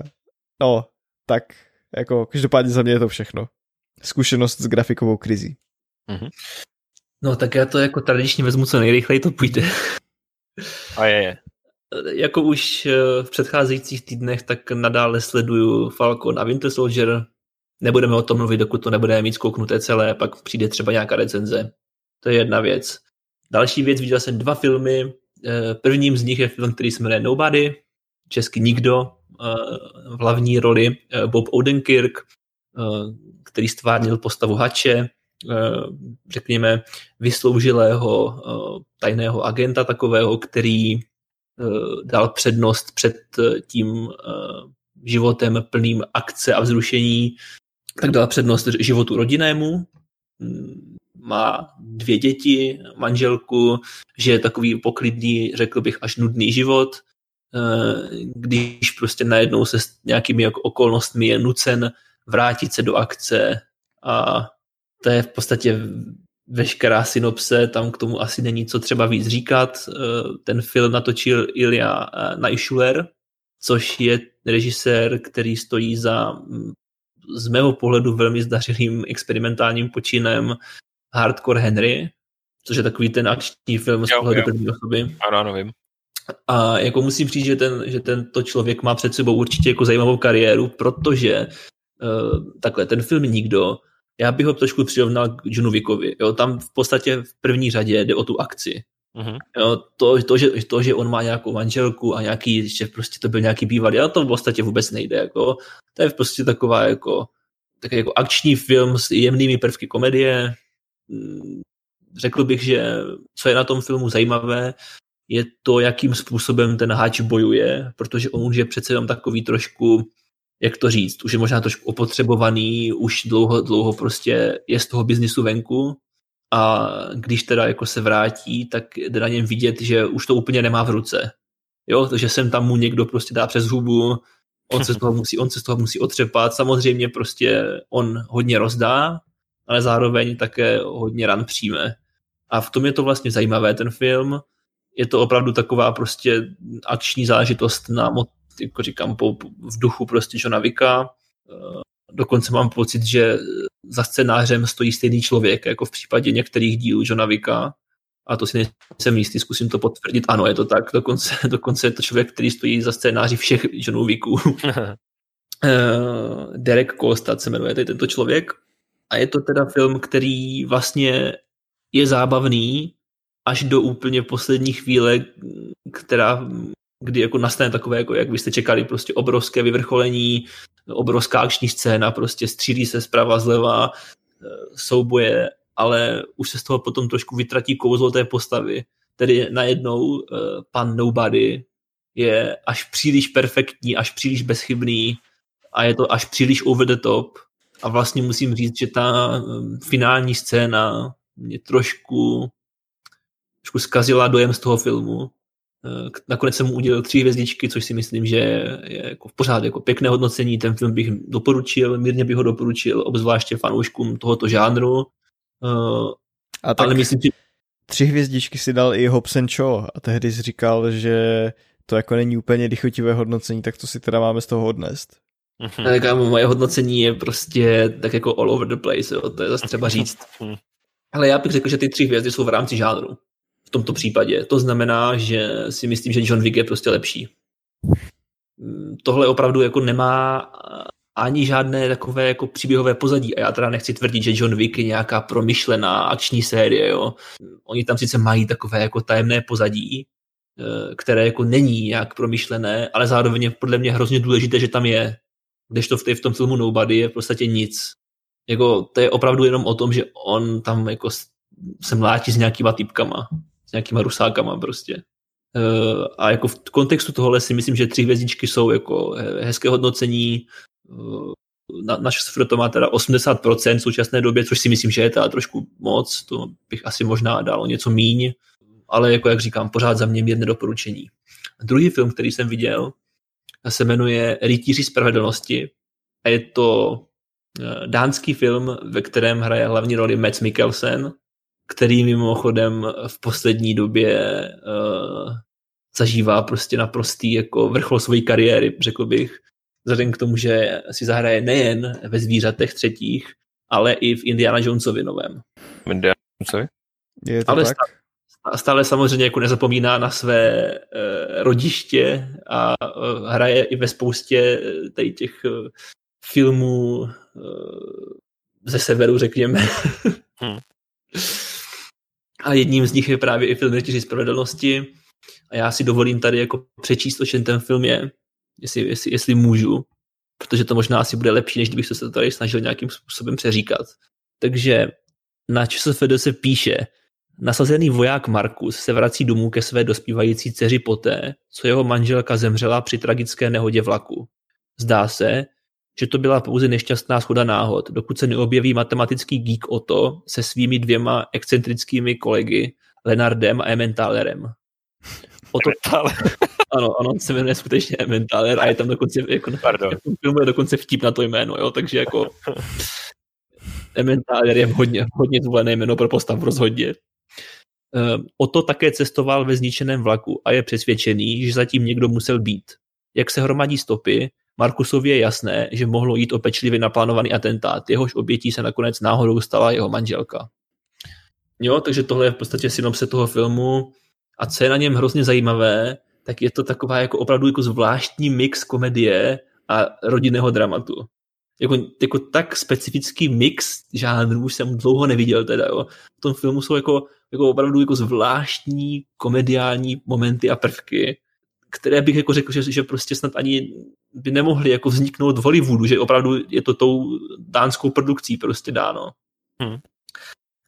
no, tak jako každopádně za mě je to všechno. Zkušenost s grafikovou krizí. Mm-hmm. No tak já to jako tradičně vezmu co nejrychleji, to půjde. A je, je. Jako už eh, v předcházejících týdnech, tak nadále sleduju Falcon a Winter Soldier. Nebudeme o tom mluvit, dokud to nebudeme mít zkouknuté celé, pak přijde třeba nějaká recenze. To je jedna věc. Další věc, viděl jsem dva filmy. Eh, prvním z nich je film, který se jmenuje Nobody, český Nikdo, eh, v hlavní roli Bob Odenkirk, který stvárnil postavu Hače, řekněme, vysloužilého tajného agenta takového, který dal přednost před eh, tím eh, životem plným akce a vzrušení, tak dal přednost životu rodinnému. Mm, má dvě děti, manželku, že je takový poklidný, řekl bych, až nudný život, když prostě najednou se s nějakými jako okolnostmi je nucen vrátit se do akce a to je v podstatě veškerá synopse, tam k tomu asi není co třeba víc říkat. Eh, ten film natočil Ilja eh, Neischuler, což je režisér, který stojí za mm, z mého pohledu velmi zdařilým experimentálním počinem Hardcore Henry, což je takový ten akční film z pohledu první osoby. Ano, ano, vím. A jako musím říct, že, ten, že tento člověk má před sebou určitě jako zajímavou kariéru, protože uh, takhle, ten film Nikdo já bych ho trošku přirovnal k Johnu Wickovi. Jo, tam v podstatě v první řadě jde o tu akci. Uh-huh. Jo, to, to, že, to, že on má nějakou manželku a nějaký, že prostě to byl nějaký bývalý, ale to v podstatě vůbec nejde. Jako, to je prostě taková jako, takový jako akční film s jemnými prvky komedie. Mm, řekl bych, že co je na tom filmu zajímavé, je to, jakým způsobem ten háč bojuje, protože on už je přece jenom takový trošku jak to říct, už je možná trošku opotřebovaný, už dlouho, dlouho prostě je z toho biznisu venku a když teda jako se vrátí, tak jde na něm vidět, že už to úplně nemá v ruce. Jo, takže sem tam mu někdo prostě dá přes hubu, on se z toho musí, on se z toho musí otřepat, samozřejmě prostě on hodně rozdá, ale zároveň také hodně ran přijme. A v tom je to vlastně zajímavé, ten film. Je to opravdu taková prostě akční záležitost na, jako říkám, po, v duchu prostě Johna Vicka. Eh, dokonce mám pocit, že za scénářem stojí stejný člověk, jako v případě některých dílů Johna Vicka. A to si nejsem jistý, zkusím to potvrdit. Ano, je to tak. Dokonce, dokonce je to člověk, který stojí za scénáři všech Johnů Vicků. Eh, Derek Kolstad se jmenuje tento člověk. A je to teda film, který vlastně je zábavný až do úplně poslední chvíle, která kdy jako nastane takové, jako jak byste čekali, prostě obrovské vyvrcholení, obrovská akční scéna, prostě střílí se zprava, zleva, eh, souboje, ale už se z toho potom trošku vytratí kouzlo té postavy. Tedy najednou uh, pan Nobody je až příliš perfektní, až příliš bezchybný a je to až příliš over the top. A vlastně musím říct, že ta um, finální scéna mě trošku, trošku zkazila dojem z toho filmu nakonec jsem mu udělal tři hvězdičky, což si myslím, že je jako v pořád jako pěkné hodnocení. Ten film bych doporučil, mírně bych ho doporučil, obzvláště fanouškům tohoto žánru. Eh, a tak ale myslím, že... tři hvězdičky si dal i Hobson Cho a tehdy jsi říkal, že to jako není úplně dychotivé hodnocení, tak to si teda máme z toho odnést. Mhm. Tak a moje hodnocení je prostě tak jako all over the place, jo, to je zase třeba říct. Ale já bych řekl, že ty tři hvězdy jsou v rámci žánru v tomto případě. To znamená, že si myslím, že John Wick je prostě lepší. Mm, tohle opravdu jako nemá ani žádné takové jako příběhové pozadí. A já teda nechci tvrdit, že John Wick je nějaká promyšlená akční série. Jo. Oni tam sice mají takové jako tajemné pozadí, eh, které jako není nějak promyšlené, ale zároveň je podle mě hrozně důležité, že tam je. Když to v, tom filmu Nobody je v podstatě nic. Jako, to je opravdu jenom o tom, že on tam jako se mlátí s nějakýma typkama s nějakýma rusákama prostě. Eh, a jako v kontextu tohohle si myslím, že tři hvězdičky jsou jako hezké hodnocení. Eh, na, naš sfr to má teda 80% v současné době, což si myslím, že je teda trošku moc. To bych asi možná dal něco míň. Ale jako jak říkám, pořád za mě jedné doporučení. Druhý film, který jsem viděl, se jmenuje Rytíři spravedlnosti a je to eh, dánský film, ve kterém hraje hlavní roli Matt Mikkelsen, který mimochodem v poslední době uh, zažívá prostě naprostý jako vrchol své kariéry, řekl bych. vzhledem k tomu, že si zahraje nejen ve zvířatech třetích, ale i v Indiana Jonesovi novém. Indiana Jonesovi? Je to ale tak? Stále, stále samozřejmě jako nezapomíná na své uh, rodiště a uh, hraje i ve spoustě tady těch uh, filmů uh, ze severu, řekněme. hmm. A jedním z nich je právě i film Řetěři spravedlnosti. A já si dovolím tady jako přečíst, o čem ten film je, jestli, jestli, jestli můžu, protože to možná asi bude lepší, než kdybych se to tady snažil nějakým způsobem přeříkat. Takže na ČSFD se píše, nasazený voják Markus se vrací domů ke své dospívající dceři poté, co jeho manželka zemřela při tragické nehodě vlaku. Zdá se, že to byla pouze nešťastná schoda náhod, dokud se neobjeví matematický geek Otto se svými dvěma excentrickými kolegy Lenardem a Emmentalerem. Otto, ano, ano, se jmenuje skutečně Emmentaler a je tam dokonce, jako, Pardon. tom filmu je dokonce vtip na to jméno, jo, takže jako Emmentaler je hodně, hodně zvolené jméno pro postavu rozhodně. Uh, Otto také cestoval ve zničeném vlaku a je přesvědčený, že zatím někdo musel být. Jak se hromadí stopy, Markusovi je jasné, že mohlo jít o pečlivě naplánovaný atentát, jehož obětí se nakonec náhodou stala jeho manželka. Jo, takže tohle je v podstatě synopse toho filmu a co je na něm hrozně zajímavé, tak je to taková jako opravdu jako zvláštní mix komedie a rodinného dramatu. Jako, jako tak specifický mix žánrů jsem dlouho neviděl teda, jo. V tom filmu jsou jako, jako opravdu jako zvláštní komediální momenty a prvky, které bych jako řekl, že, že prostě snad ani by nemohly jako vzniknout v Hollywoodu, že opravdu je to tou dánskou produkcí prostě dáno. Hmm.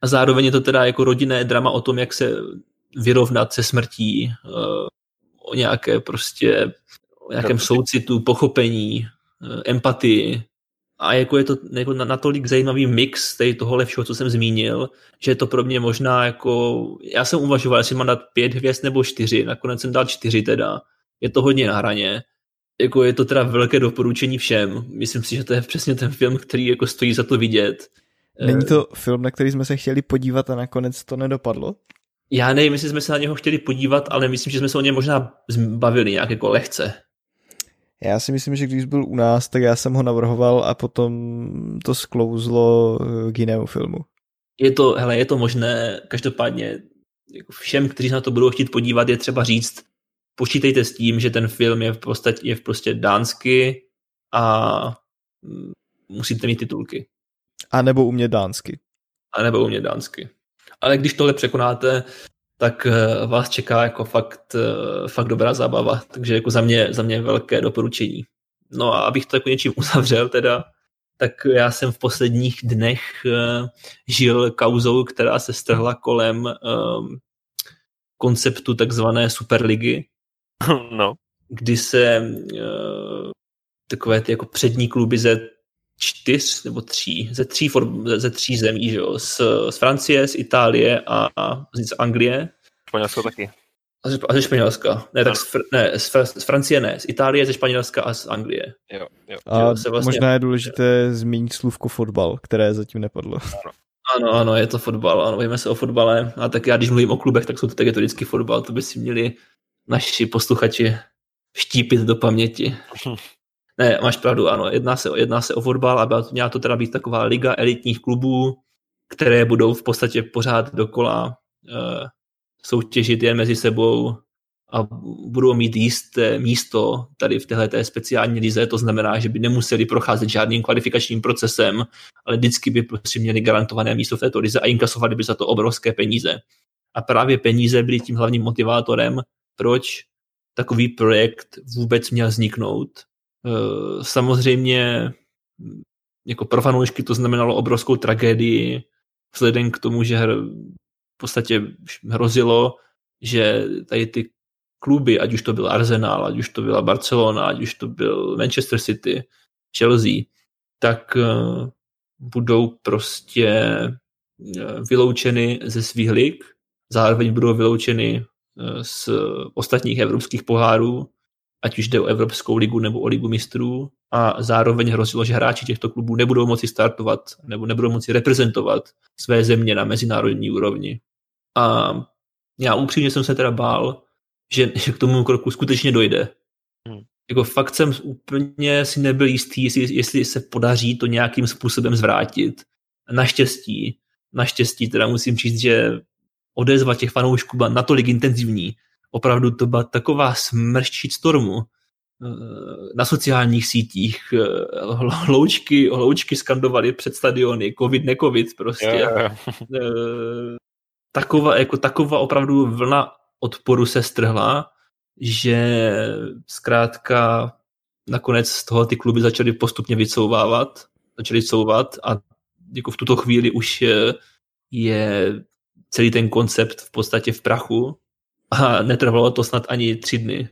A zároveň je to teda jako rodinné drama o tom, jak se vyrovnat se smrtí, uh, o nějaké prostě, o nějakém soucitu, pochopení, uh, empatii. A jako je to jako natolik zajímavý mix tady tohohle všeho, co jsem zmínil, že je to pro mě možná jako, já jsem uvažoval, jestli mám dát pět hvězd nebo čtyři, nakonec jsem dal čtyři teda. Je to hodně na hraně. Jako je to teda velké doporučení všem. Myslím si, že to je přesně ten film, který jako stojí za to vidět. Není to film, na který jsme se chtěli podívat a nakonec to nedopadlo? Já nevím, jestli jsme se na něho chtěli podívat, ale myslím, že jsme se o něm možná bavili nějak jako lehce. Já si myslím, že když byl u nás, tak já jsem ho navrhoval a potom to sklouzlo k jinému filmu. Je to, hele, je to možné, každopádně jako všem, kteří se na to budou chtít podívat, je třeba říct, počítejte s tím, že ten film je v podstatě je v prostě dánsky a musíte mít titulky. A nebo umět dánsky. A nebo umět dánsky. Ale když tohle překonáte, tak vás čeká jako fakt, fakt dobrá zábava. Takže jako za mě, za mě velké doporučení. No a abych to jako něčím uzavřel teda, tak já jsem v posledních dnech žil kauzou, která se strhla kolem um, konceptu takzvané Superligy, no. kdy se uh, takové ty jako přední kluby ze čtyř nebo tří, ze tří, form, ze, tří zemí, že jo? Z, z Francie, z Itálie a, a z Anglie. Španělsko taky. A ze, a ze Španělska. Ne, tak z, ne, z, z Francie ne, z Itálie, ze Španělska a z Anglie. Jo, jo. A se vlastně... možná je důležité zmínit slůvko fotbal, které zatím nepadlo. Ano. Ano, ano, je to fotbal, ano, víme se o fotbale, a tak já, když mluvím o klubech, tak, jsou to, tak je to vždycky fotbal, to by si měli naši posluchači štípit do paměti. Ne, máš pravdu, ano, jedná se, jedná se o fotbal a měla to teda být taková liga elitních klubů, které budou v podstatě pořád dokola uh, soutěžit jen mezi sebou a budou mít jisté místo tady v téhle speciální lize, to znamená, že by nemuseli procházet žádným kvalifikačním procesem, ale vždycky by prostě měli garantované místo v této lize a inkasovali by za to obrovské peníze. A právě peníze byly tím hlavním motivátorem, proč takový projekt vůbec měl vzniknout. Samozřejmě jako pro fanoušky to znamenalo obrovskou tragédii vzhledem k tomu, že v podstatě hrozilo, že tady ty kluby, ať už to byl Arsenal, ať už to byla Barcelona, ať už to byl Manchester City, Chelsea, tak budou prostě vyloučeny ze svých lig, zároveň budou vyloučeny z ostatních evropských pohárů, ať už jde o Evropskou ligu nebo o ligu mistrů a zároveň hrozilo, že hráči těchto klubů nebudou moci startovat nebo nebudou moci reprezentovat své země na mezinárodní úrovni. A já upřímně jsem se teda bál, že, že k tomu kroku skutečně dojde. Hmm. jako fakt jsem úplně si nebyl jistý, jestli, jestli se podaří to nějakým způsobem zvrátit. Naštěstí, naštěstí teda musím říct, že odezva těch fanoušků byla natolik intenzivní, opravdu to byla taková smršť stormu eh, na sociálních sítích, eh, hloučky, hloučky skandovali před stadiony, covid, necovid prostě. Yeah, yeah. Taková, jako taková opravdu vlna odporu se strhla, že zkrátka nakonec z toho ty kluby začaly postupně vycouvávat, začaly couvat a jako v tuto chvíli už je, je celý ten koncept v podstatě v prachu a netrvalo to snad ani tři dny.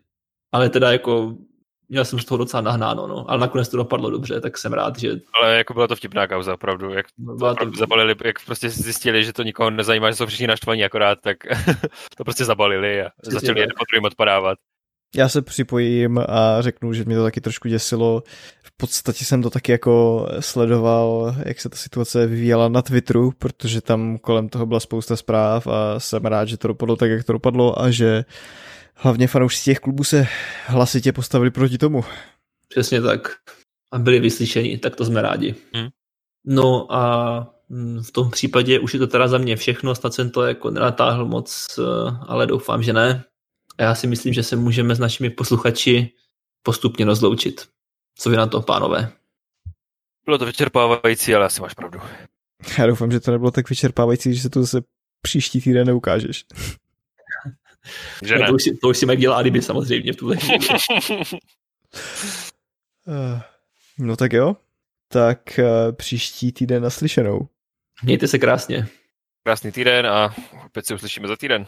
Ale teda jako měl jsem z toho docela nahnáno, no. ale nakonec to dopadlo dobře, tak jsem rád, že... Ale jako byla to vtipná kauza, opravdu, jak byla to... zabalili, jak prostě zjistili, že to nikoho nezajímá, že jsou všichni naštvaní akorát, tak to prostě zabalili a Přesně začali jeden po druhým odpadávat. Já se připojím a řeknu, že mě to taky trošku děsilo. V podstatě jsem to taky jako sledoval, jak se ta situace vyvíjela na Twitteru, protože tam kolem toho byla spousta zpráv a jsem rád, že to dopadlo tak, jak to dopadlo a že hlavně fanoušci těch klubů se hlasitě postavili proti tomu. Přesně tak. A byli vyslyšeni, tak to jsme rádi. Hmm. No a mm, v tom případě už je to teda za mě všechno, snad jsem to jako nenatáhl moc, eh, ale doufám, že ne. A já si myslím, že se můžeme s našimi posluchači postupně rozloučit. Co vy na to, pánové? Bylo to vyčerpávající, ale asi máš pravdu. Já doufám, že to nebylo tak vyčerpávající, že se to zase příští týden neukážeš. Že ne. To už si, to už si dělá alibi samozřejmě v tuhle eh, No tak jo. Tak uh, příští týden naslyšenou. Mějte se krásně. Krásný týden a opět se uslyšíme za týden.